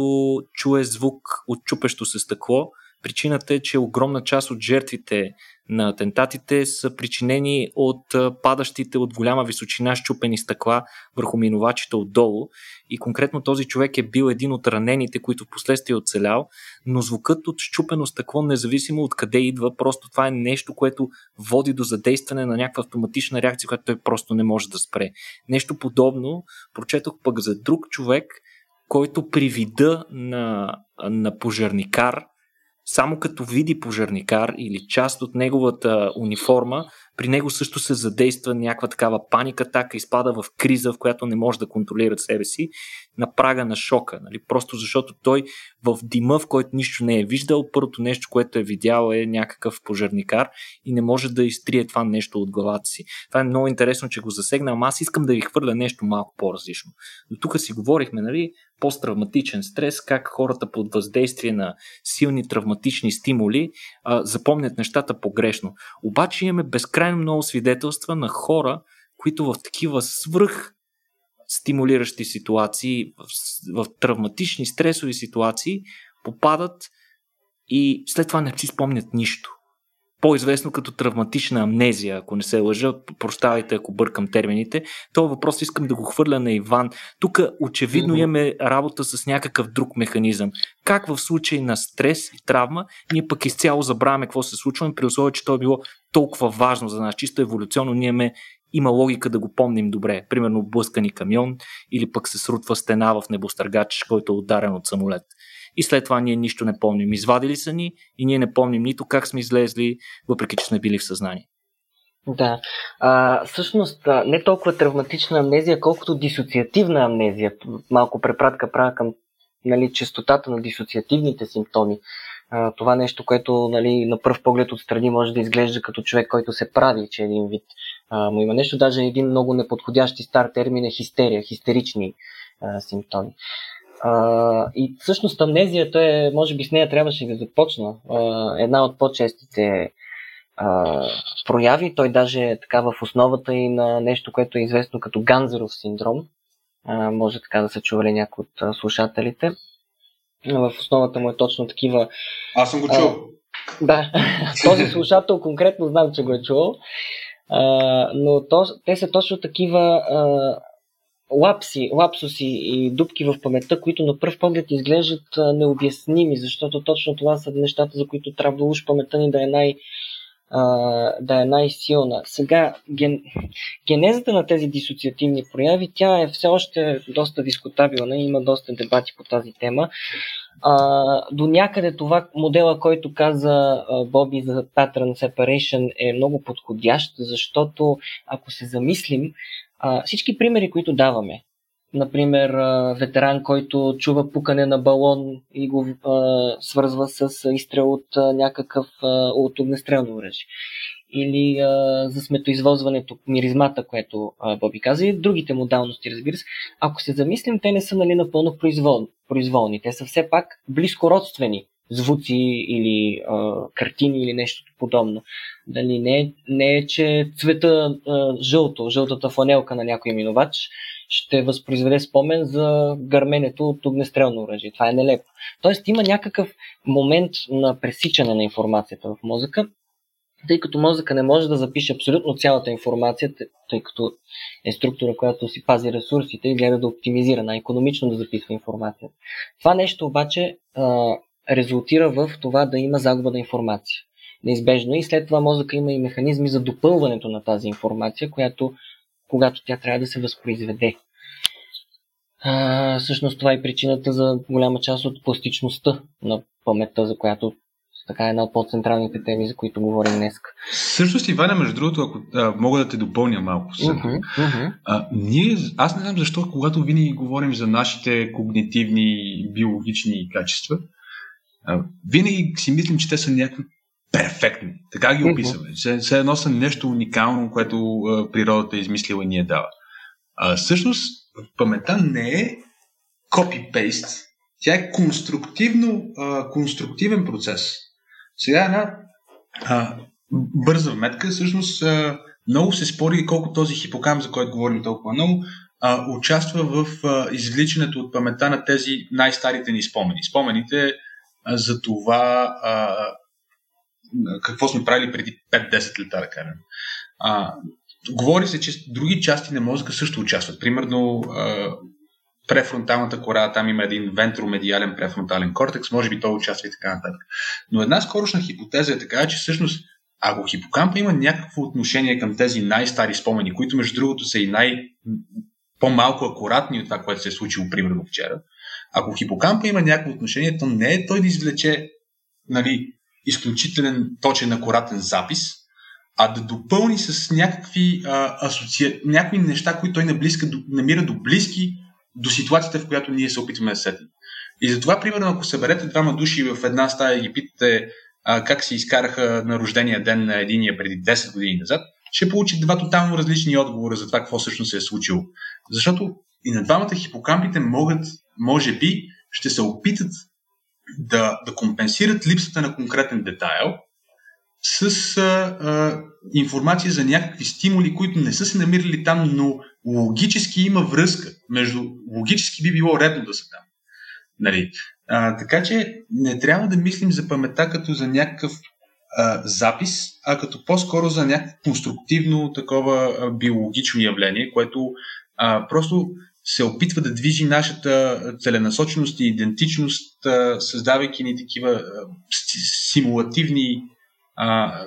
чуе звук от чупещо се стъкло. Причината е, че огромна част от жертвите на атентатите са причинени от падащите от голяма височина щупени стъкла върху минувачите отдолу. И конкретно този човек е бил един от ранените, които в последствие е оцелял, но звукът от щупено стъкло, независимо от къде идва, просто това е нещо, което води до задействане на някаква автоматична реакция, която той просто не може да спре. Нещо подобно прочетох пък за друг човек, който при вида на, на пожарникар само като види пожарникар или част от неговата униформа, при него също се задейства някаква такава паника, така изпада в криза, в която не може да контролира себе си, на прага на шока. Нали? Просто защото той в дима, в който нищо не е виждал, първото нещо, което е видял е някакъв пожарникар и не може да изтрие това нещо от главата си. Това е много интересно, че го засегна, ама аз искам да ви хвърля нещо малко по-различно. До тук си говорихме, нали, посттравматичен стрес, как хората под въздействие на силни травматични стимули а, запомнят нещата погрешно. Обаче имаме безкрайно много свидетелства на хора, които в такива свръх стимулиращи ситуации, в, в травматични, стресови ситуации попадат и след това не си спомнят нищо. По-известно като травматична амнезия, ако не се лъжа, прощавайте ако бъркам термините. Това въпрос искам да го хвърля на Иван. Тук очевидно mm-hmm. имаме работа с някакъв друг механизъм. Как в случай на стрес и травма, ние пък изцяло забравяме какво се случва, при условие, че то е било толкова важно за нас, чисто еволюционно, ние имаме има логика да го помним добре. Примерно блъскани камион или пък се срутва стена в небостъргач, който е ударен от самолет. И след това ние нищо не помним. Извадили са ни и ние не помним нито как сме излезли, въпреки че сме били в съзнание. Да. А, всъщност, не толкова травматична амнезия, колкото дисоциативна амнезия. Малко препратка правя към нали, частотата на дисоциативните симптоми а, това нещо, което нали, на пръв поглед отстрани може да изглежда като човек, който се прави, че един вид. А, но има нещо, даже един много неподходящ и стар термин е хистерия, хистерични а, симптоми. А, и всъщност амнезията е, може би с нея трябваше да започна. А, една от по-честите а, прояви. Той даже е така в основата и на нещо, което е известно като Ганзеров синдром. А, може така да се чували някои от а, слушателите в основата му е точно такива. Аз съм го чул. А, да, този слушател конкретно знам, че го е чувал. А, но то, те са точно такива а, лапси, лапсуси и дупки в паметта, които на пръв поглед изглеждат необясними, защото точно това са нещата, за които трябва уж паметта ни да е най- да е най-силна. Сега, ген... генезата на тези дисоциативни прояви, тя е все още доста дискутабилна, има доста дебати по тази тема. А, до някъде това модела, който каза Боби за Pattern Separation е много подходящ, защото ако се замислим, а, всички примери, които даваме, например, ветеран, който чува пукане на балон и го а, свързва с изстрел от някакъв а, от огнестрелно оръжие. Или а, за сметоизвозването, миризмата, което Боби каза, и другите модалности, разбира се. Ако се замислим, те не са нали, напълно произвол, произволни. Те са все пак близко родствени звуци или а, картини или нещо подобно. Дали не, не е, че цвета а, жълто, жълтата фланелка на някой минувач ще възпроизведе спомен за гърменето от огнестрелно оръжие. Това е нелепо. Тоест има някакъв момент на пресичане на информацията в мозъка, тъй като мозъка не може да запише абсолютно цялата информация, тъй като е структура, която си пази ресурсите и гледа да оптимизира, най-економично да записва информацията. Това нещо обаче а, резултира в това да има загуба на информация. Неизбежно и след това мозъка има и механизми за допълването на тази информация, която когато тя трябва да се възпроизведе. А, всъщност това е причината за голяма част от пластичността на паметта, за която така е една от по-централните теми, за които говорим днес. Всъщност, Ивана, между другото, ако а, мога да те допълня малко. Uh-huh, uh-huh. А, ние, аз не знам защо, когато винаги говорим за нашите когнитивни, биологични качества, винаги си мислим, че те са някакви перфектни. Така ги описваме. Все, едно са нещо уникално, което природата е измислила и ни е дава. А, всъщност, паметта не е копи-пейст, тя е конструктивно, а, конструктивен процес. Сега една а, бърза вметка, всъщност а, много се спори колко този хипокам, за който говорим толкова много, а, участва в а, извличането от паметта на тези най-старите ни спомени. Спомените за това а, какво сме правили преди 5-10 лета, да кажем. А, говори се, че други части на мозъка също участват. Примерно а, префронталната кора, там има един вентромедиален префронтален кортекс, може би той участва и така нататък. Но една скорошна хипотеза е така, че всъщност ако хипокампа има някакво отношение към тези най-стари спомени, които между другото са и най- по-малко акуратни от това, което се е случило примерно вчера, ако хипокампа има някакво отношение, то не е той да извлече нали, изключителен, точен, акуратен запис, а да допълни с някакви, а, асоци... някакви неща, които той наблизка, намира до близки до ситуацията, в която ние се опитваме да сетим. И затова, примерно, ако съберете двама души в една стая и ги питате а, как си изкараха на рождения ден на единия преди 10 години назад, ще получите два тотално различни отговора за това какво всъщност се е случило. Защото и на двамата хипокампите могат, може би, ще се опитат да, да компенсират липсата на конкретен детайл с а, а, информация за някакви стимули, които не са се намирали там, но логически има връзка. Между логически би било редно да са там. Нали? А, така че не трябва да мислим за паметта като за някакъв а, запис, а като по-скоро за някакво конструктивно такова а, биологично явление, което а, просто се опитва да движи нашата целенасоченост и идентичност, създавайки ни такива симулативни а,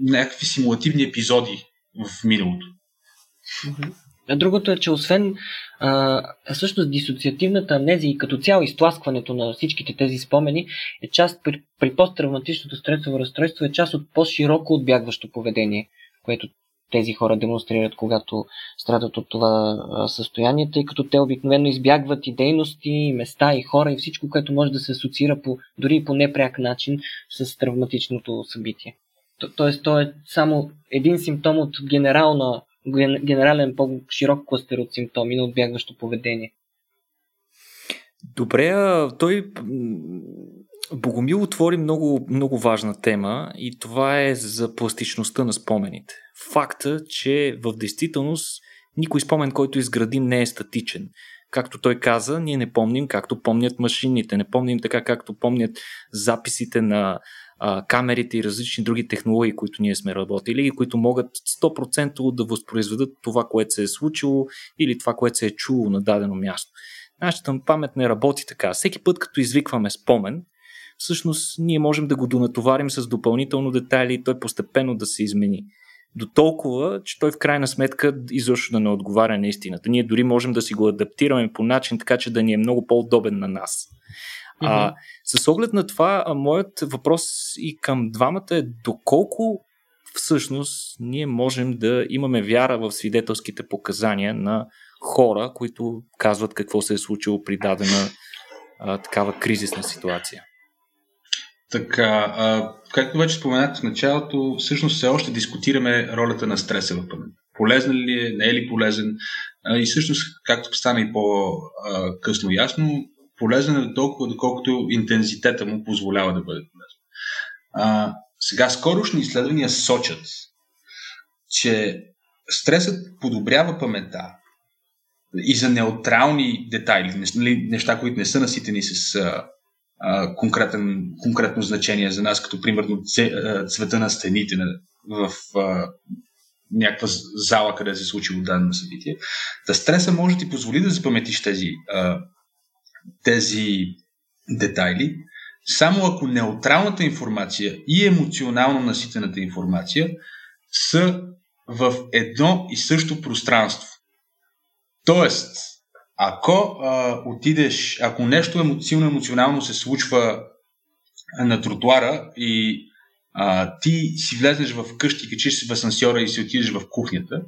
някакви симулативни епизоди в миналото. Другото е, че освен а, всъщност дисоциативната амнезия и като цяло изтласкването на всичките тези спомени е част при, при посттравматичното стресово разстройство е част от по-широко отбягващо поведение, което тези хора демонстрират, когато страдат от това състояние, тъй като те обикновено избягват и дейности, и места, и хора, и всичко, което може да се асоциира по, дори по непряк начин с травматичното събитие. То, тоест, то е само един симптом от генерална, генерален по-широк кластер от симптоми на отбягващо поведение. Добре, той Богомил отвори много, много важна тема и това е за пластичността на спомените. Факта, че в действителност никой спомен, който изградим, не е статичен. Както той каза, ние не помним както помнят машините, не помним така както помнят записите на а, камерите и различни други технологии, които ние сме работили и които могат 100% да възпроизведат това, което се е случило или това, което се е чуло на дадено място. Нашата памет не работи така. Всеки път, като извикваме спомен, всъщност ние можем да го донатоварим с допълнително детайли и той постепенно да се измени. До толкова, че той в крайна сметка изобщо да не отговаря на истината. Ние дори можем да си го адаптираме по начин, така че да ни е много по-удобен на нас. Mm-hmm. А, с оглед на това, а, моят въпрос и към двамата е доколко всъщност ние можем да имаме вяра в свидетелските показания на хора, които казват какво се е случило при дадена а, такава кризисна ситуация. Така, а, както вече споменах в началото, всъщност все още дискутираме ролята на стреса в памет. Полезен ли е, не е ли полезен? А, и всъщност, както стана и по-късно ясно, полезен е толкова, доколкото интензитета му позволява да бъде полезен. А, сега, скорошни изследвания сочат, че стресът подобрява паметта и за неутрални детайли, неща, които не са наситени с конкретен, конкретно значение за нас, като примерно цвета на стените в някаква зала, къде се е случило дадено събитие. Та стреса може да ти позволи да запаметиш тези, тези детайли, само ако неутралната информация и емоционално наситената информация са в едно и също пространство. Тоест, ако а, отидеш, ако нещо емо, силно емоционално се случва на тротуара и а, ти си влезеш в къщи, качиш се в асансьора и си отидеш в кухнята,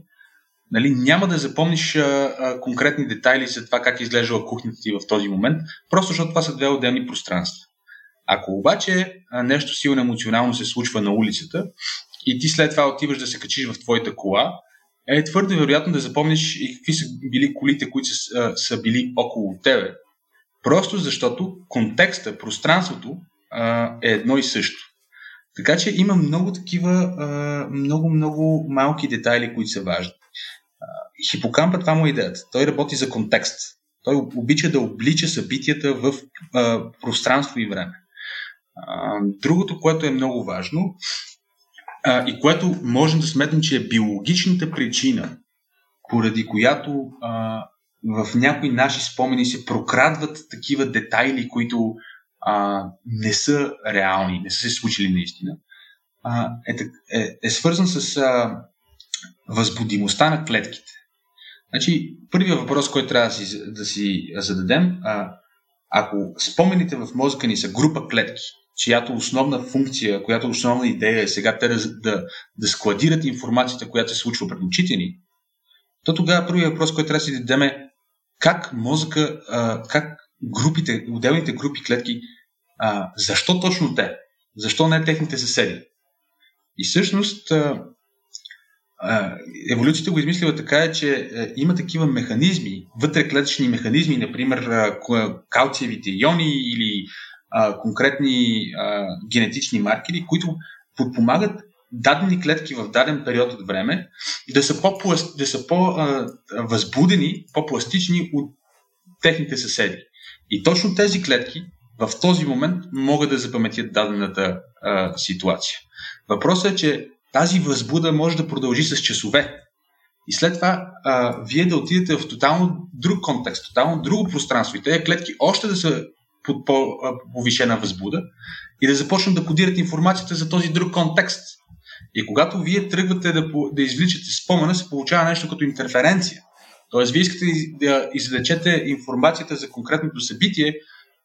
нали, няма да запомниш а, а, конкретни детайли за това как е изглеждала кухнята ти в този момент, просто защото това са две отделни пространства. Ако обаче нещо силно емоционално се случва на улицата и ти след това отиваш да се качиш в твоята кола, е твърде вероятно да запомниш и какви са били колите, които са, са били около тебе. Просто защото контекста, пространството е едно и също. Така че има много такива, много, много малки детайли, които са важни. Хипокампа, това му е идеята. Той работи за контекст. Той обича да облича събитията в пространство и време. Другото, което е много важно и което можем да сметнем, че е биологичната причина, поради която в някои наши спомени се прокрадват такива детайли, които а, не са реални, не са се случили наистина, а, е, е, е свързан с а, възбудимостта на клетките. Значи, първият въпрос, който трябва да си, да си зададем, а, ако спомените в мозъка ни са група клетки, чиято основна функция, която основна идея е сега те да, да, да складират информацията, която се случва пред очите ни, то тогава първият въпрос, който трябва да си зададем е как мозъка, а, как групите, отделните групи клетки, а, защо точно те? Защо не техните съседи? И всъщност а, а, еволюцията го измислила така, е, че а, има такива механизми, вътреклетъчни механизми, например а, калциевите иони или а, конкретни а, генетични маркери, които подпомагат дадени клетки в даден период от време да са, по, да са по-възбудени, по-пластични от техните съседи. И точно тези клетки в този момент могат да запаметят дадената а, ситуация. Въпросът е, че тази възбуда може да продължи с часове. И след това а, вие да отидете в тотално друг контекст, тотално друго пространство и тези клетки още да са под по-повишена възбуда и да започнат да кодират информацията за този друг контекст. И когато вие тръгвате да, да извличате спомена, се получава нещо като интерференция. Тоест, вие искате да извлечете информацията за конкретното събитие,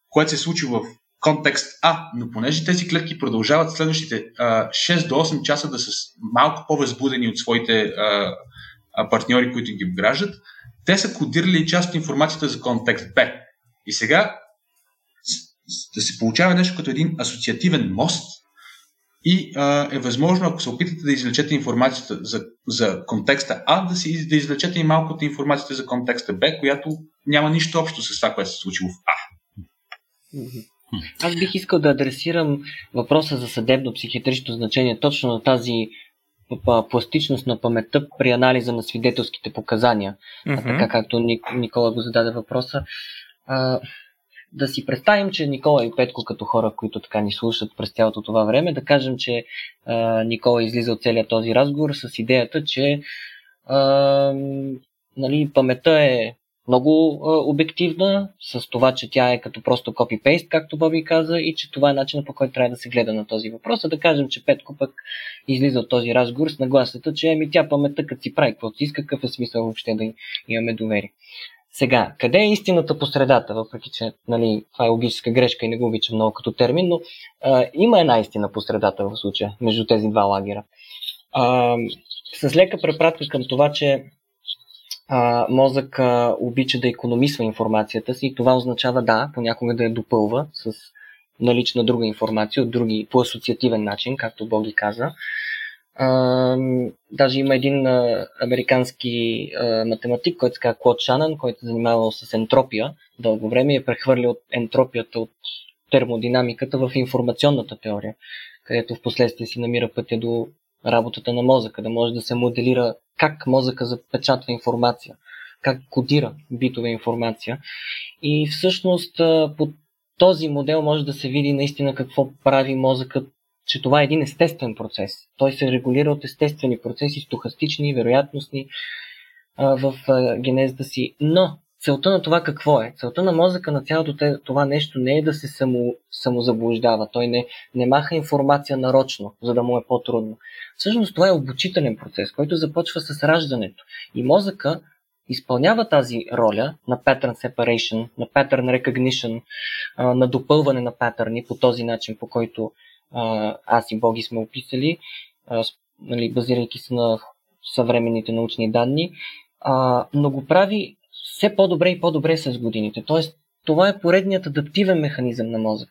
което се случи в контекст А, но понеже тези клетки продължават следващите а, 6 до 8 часа да са малко по-възбудени от своите а, а, партньори, които ги обграждат, те са кодирали част от информацията за контекст Б. И сега да се получава нещо като един асоциативен мост, и а, е възможно, ако се опитате да извлечете информацията за, за контекста А, да, си, да извлечете и малко от информацията за контекста Б, която няма нищо общо с това, което се случило в А. Аз бих искал да адресирам въпроса за съдебно-психиатрично значение точно на тази пластичност на паметта при анализа на свидетелските показания. Mm-hmm. така както Никола го зададе въпроса. А, да си представим, че Никола и Петко като хора, които така ни слушат през цялото това време, да кажем, че а, Никола излиза от целият този разговор с идеята, че а, нали, паметта е много а, обективна, с това, че тя е като просто копи-пейст, както Боби каза, и че това е начинът по който трябва да се гледа на този въпрос. А да кажем, че Петко пък излиза от този разговор с нагласата, че ами тя паметта, като си прави каквото си иска, какъв е смисъл въобще да имаме доверие. Сега, къде е истината по средата, въпреки че нали, това е логическа грешка и не го обичам много като термин, но а, има една истина по средата в случая, между тези два лагера. А, с лека препратка към това, че а, мозък а, обича да економисва информацията си това означава да, понякога да я допълва с налична друга информация от други по асоциативен начин, както Боги каза. Даже има един а, американски а, математик, който се казва Клод Шанан, който е занимавал с ентропия дълго време и е прехвърлил ентропията от термодинамиката в информационната теория, където в последствие си намира пътя до работата на мозъка, да може да се моделира как мозъка запечатва информация, как кодира битова информация. И всъщност по този модел може да се види наистина какво прави мозъкът че това е един естествен процес. Той се регулира от естествени процеси, стохастични, вероятностни а, в а, генезата си. Но целта на това какво е? Целта на мозъка на цялото това нещо не е да се само, самозаблуждава. Той не, не маха информация нарочно, за да му е по-трудно. Всъщност това е обучителен процес, който започва с раждането. И мозъка изпълнява тази роля на pattern separation, на pattern recognition, на допълване на патърни по този начин, по който аз и Боги сме описали, нали, базирайки се на съвременните научни данни, но го прави все по-добре и по-добре с годините. Тоест, това е поредният адаптивен механизъм на мозък.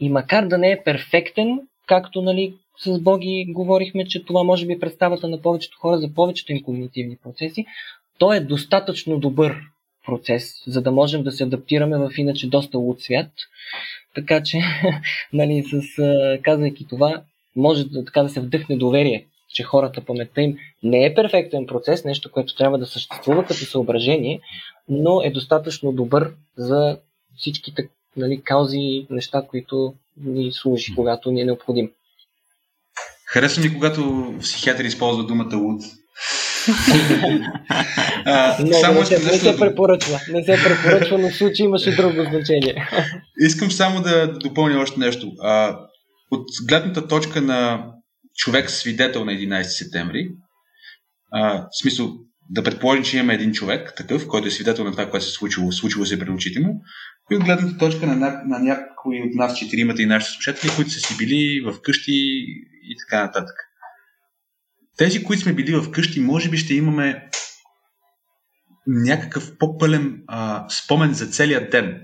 И макар да не е перфектен, както нали, с Боги говорихме, че това може би е представата на повечето хора за повечето им когнитивни процеси, той е достатъчно добър процес, за да можем да се адаптираме в иначе доста луд свят. Така че, нали, с, казвайки това, може да, така да се вдъхне доверие, че хората паметта им не е перфектен процес, нещо, което трябва да съществува като съображение, но е достатъчно добър за всичките нали, каузи, неща, които ни служи, когато ни е необходим. Харесва ми, когато психиатър използва думата луд. А, само не, се, не се препоръчва. Не се препоръчва, но в случай имаше друго значение. Искам само да допълня още нещо. А, от гледната точка на човек свидетел на 11 септември, а, в смисъл да предположим, че имаме един човек, такъв, който е свидетел на това, което се е случило, случило се пред очите му, и от гледната точка на, на някои от нас, четиримата и нашите слушатели, които са си били в къщи и така нататък. Тези, които сме били в къщи, може би ще имаме някакъв по-пълен а, спомен за целия ден.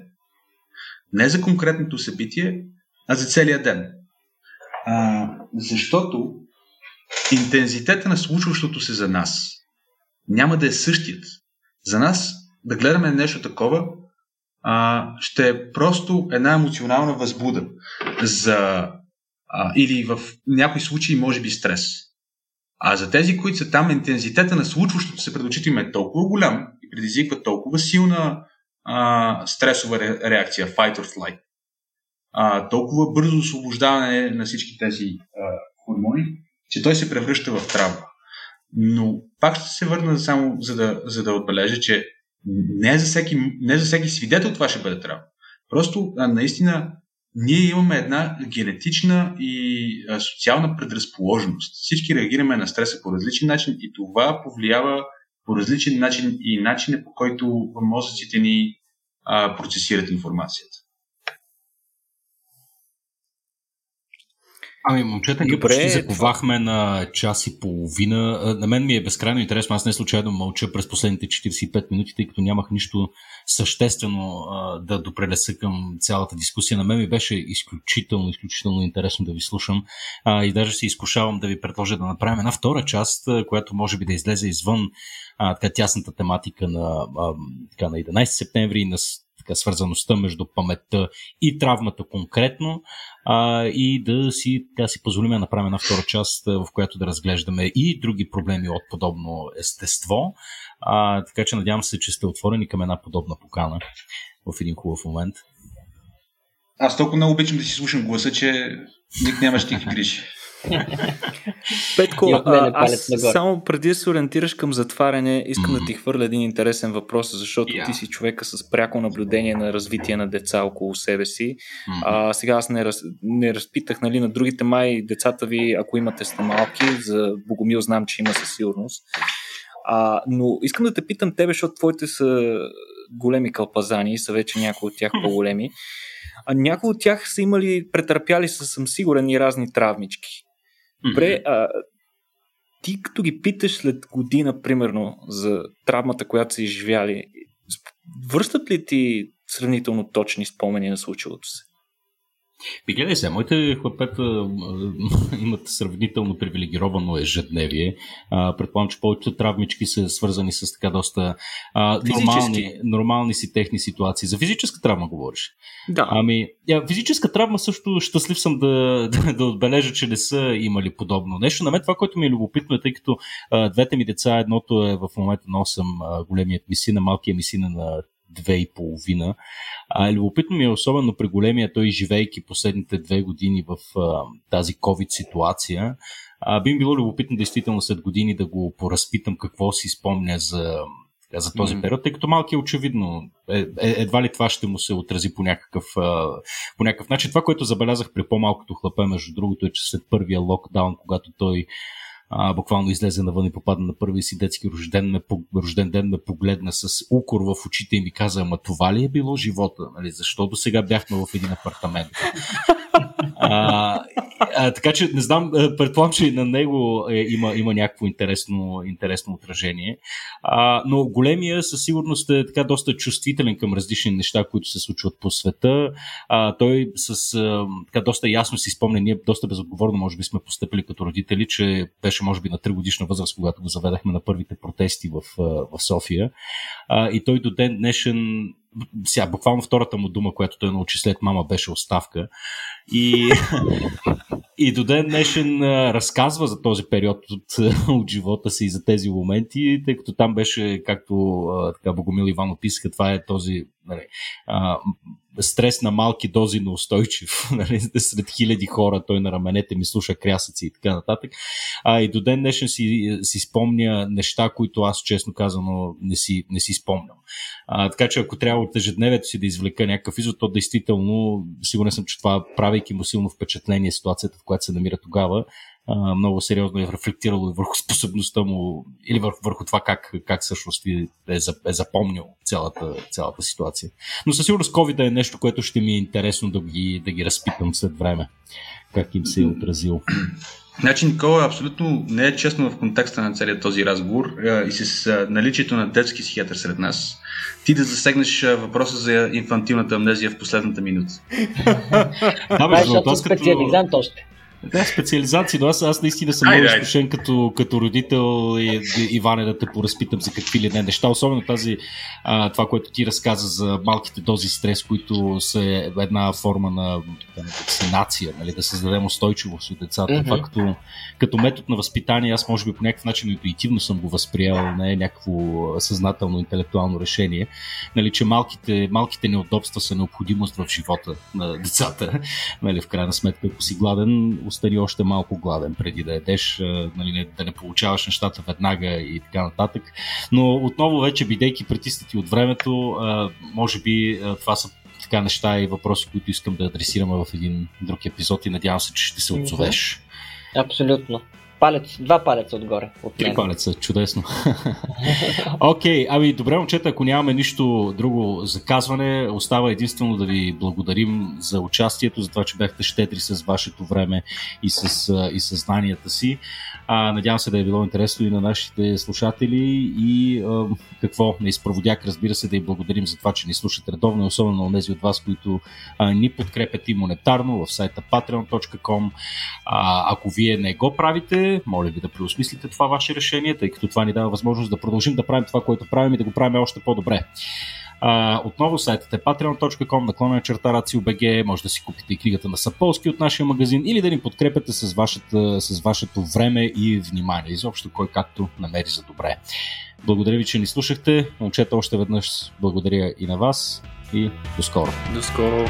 Не за конкретното събитие, а за целия ден. А, защото интензитета на случващото се за нас няма да е същият. За нас да гледаме нещо такова а, ще е просто една емоционална възбуда за, а, или в някои случаи може би стрес. А за тези, които са там, интензитета на случващото се пред очите им е толкова голям и предизвиква толкова силна а, стресова реакция, fight or flight, а, толкова бързо освобождаване на всички тези а, хормони, че той се превръща в травма. Но пак ще се върна само за да, за да отбележа, че не за, всеки, не за всеки свидетел това ще бъде травма. Просто а, наистина ние имаме една генетична и социална предразположеност. Всички реагираме на стреса по различен начин и това повлиява по различен начин и начина по който мозъците ни процесират информацията. Ами, момчета, ние Добре, почти заковахме на час и половина. На мен ми е безкрайно интересно. Аз не случайно мълча през последните 45 минути, тъй като нямах нищо съществено а, да допрелеса към цялата дискусия. На мен ми беше изключително, изключително интересно да ви слушам. А, и даже се изкушавам да ви предложа да направим една втора част, която може би да излезе извън а, така, тясната тематика на, а, така, на 11 септември и на така, свързаността между паметта и травмата конкретно а, и да си, така, си позволим да направим една втора част, в която да разглеждаме и други проблеми от подобно естество. А, така че надявам се, че сте отворени към една подобна покана в един хубав момент. Аз толкова много обичам да си слушам гласа, че ник няма ще ти грижи. Петко, а, аз само преди да се ориентираш към затваряне, искам mm-hmm. да ти хвърля един интересен въпрос, защото yeah. ти си човека с пряко наблюдение на развитие на деца около себе си. Mm-hmm. А, сега аз не, раз, не разпитах нали, на другите май децата ви, ако имате сте малки, за Богомил знам, че има със сигурност. А, но искам да те питам тебе, защото твоите са големи кълпазани и са вече някои от тях по-големи. А някои от тях са имали, претърпяли са, съм сигурен, и разни травмички. Добре, а, ти като ги питаш след година, примерно, за травмата, която са изживяли, връщат ли ти сравнително точни спомени на случилото се? Би гледай се, моите хлапета имат сравнително привилегировано ежедневие. А, предполагам, че повечето травмички са свързани с така доста а, нормални, нормални си техни ситуации. За физическа травма говориш? Да. Ами, я, физическа травма също щастлив съм да, да, да отбележа, че не са имали подобно нещо. На мен това, което ми е любопитно е, тъй като а, двете ми деца, едното е в момента на 8, а, големият ми син, малкият ми син е на две и половина. А, любопитно ми е особено при големия той, живейки последните две години в а, тази COVID ситуация. А, би ми било любопитно действително след години да го поразпитам какво си спомня за, за този mm-hmm. период, тъй като малки е очевидно. Е, е, едва ли това ще му се отрази по някакъв, а, по някакъв начин. Това, което забелязах при по-малкото хлапе, между другото, е, че след първия локдаун, когато той а, буквално излезе навън и попадна на първия си детски рожден, ме, рожден ден, ме погледна с укор в очите и ми каза, ама това ли е било живота? Нали? Защо до сега бяхме в един апартамент? а, а, така че не знам, предполагам, че на него е, има, има някакво интересно, интересно отражение. А, но големия със сигурност е така доста чувствителен към различни неща, които се случват по света. А, той с а, така доста ясно си спомня, ние доста безотговорно може би сме постъпили като родители, че беше може би на 3 годишна възраст, когато го заведахме на първите протести в, в София. А, и той до ден днешен сега, буквално втората му дума, която той научи след мама, беше оставка. И, и до ден днешен разказва за този период от, от живота си и за тези моменти, тъй като там беше, както така Богомил Иван описаха, това е този нали, а, стрес на малки дози на устойчив. Нали, сред хиляди хора той на раменете ми слуша крясъци и така нататък. А, и до ден днешен си, си спомня неща, които аз честно казано не си, не си спомням. А, така че ако трябва от ежедневието си да извлека някакъв извод, то действително, сигурен съм, че това правейки му силно впечатление ситуацията, в която се намира тогава, а, много сериозно е рефлектирало и върху способността му или върху, върху това как, как всъщност е, е запомнил цялата, цялата ситуация. Но със сигурност COVID е нещо, което ще ми е интересно да ги, да ги разпитам след време. Как им се е отразил. Значи, Никола, абсолютно не е честно в контекста на целият този разговор и с наличието на детски психиатър сред нас, ти да засегнеш въпроса за инфантилната амнезия в последната минута. да, бе, защото специализант още. Да, специализации, но аз, аз наистина съм много изкушен като, като родител и, Иване да те поразпитам за какви ли не неща, особено тази, а, това, което ти разказа за малките дози стрес, които са една форма на вакцинация, нали, да създадем устойчивост от децата. Mm-hmm. Това като, като метод на възпитание, аз може би по някакъв начин интуитивно съм го възприел, не е някакво съзнателно интелектуално решение, нали, че малките, малките неудобства са необходимост в живота на децата. Нали, в крайна сметка, ако си гладен, остани още малко гладен преди да ядеш, нали, да не получаваш нещата веднага и така нататък. Но отново вече, бидейки притиснати от времето, може би това са така неща и въпроси, които искам да адресираме в един друг епизод и надявам се, че ще се отзовеш. Абсолютно. Палец, два палеца отгоре. От Три палеца, чудесно. Окей, okay, ами добре, момчета, ако нямаме нищо друго за казване, остава единствено да ви благодарим за участието, за това, че бяхте щедри с вашето време и с, и с знанията си. А, надявам се да е било интересно и на нашите слушатели и а, какво не изпроводяк, разбира се, да и благодарим за това, че ни слушат редовно, особено на тези от вас, които а, ни подкрепят и монетарно в сайта patreon.com. А, ако вие не го правите, моля ви да преосмислите това ваше решение, тъй като това ни дава възможност да продължим да правим това, което правим и да го правим още по-добре. А, отново сайтът е patreon.com, наклонена черта RACIO.BG, може да си купите и книгата на Саполски от нашия магазин или да ни подкрепяте с, вашата, с вашето време и внимание. Изобщо кой както намери за добре. Благодаря ви, че ни слушахте. Момчета, още веднъж благодаря и на вас и до скоро. До скоро.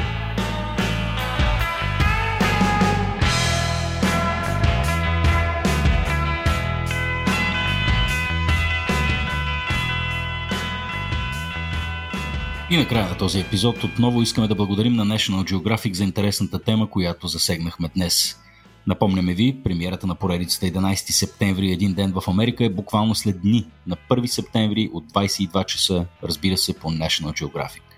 И накрая на този епизод отново искаме да благодарим на National Geographic за интересната тема, която засегнахме днес. Напомняме ви, премиерата на поредицата 11 септември един ден в Америка е буквално след дни на 1 септември от 22 часа, разбира се, по National Geographic.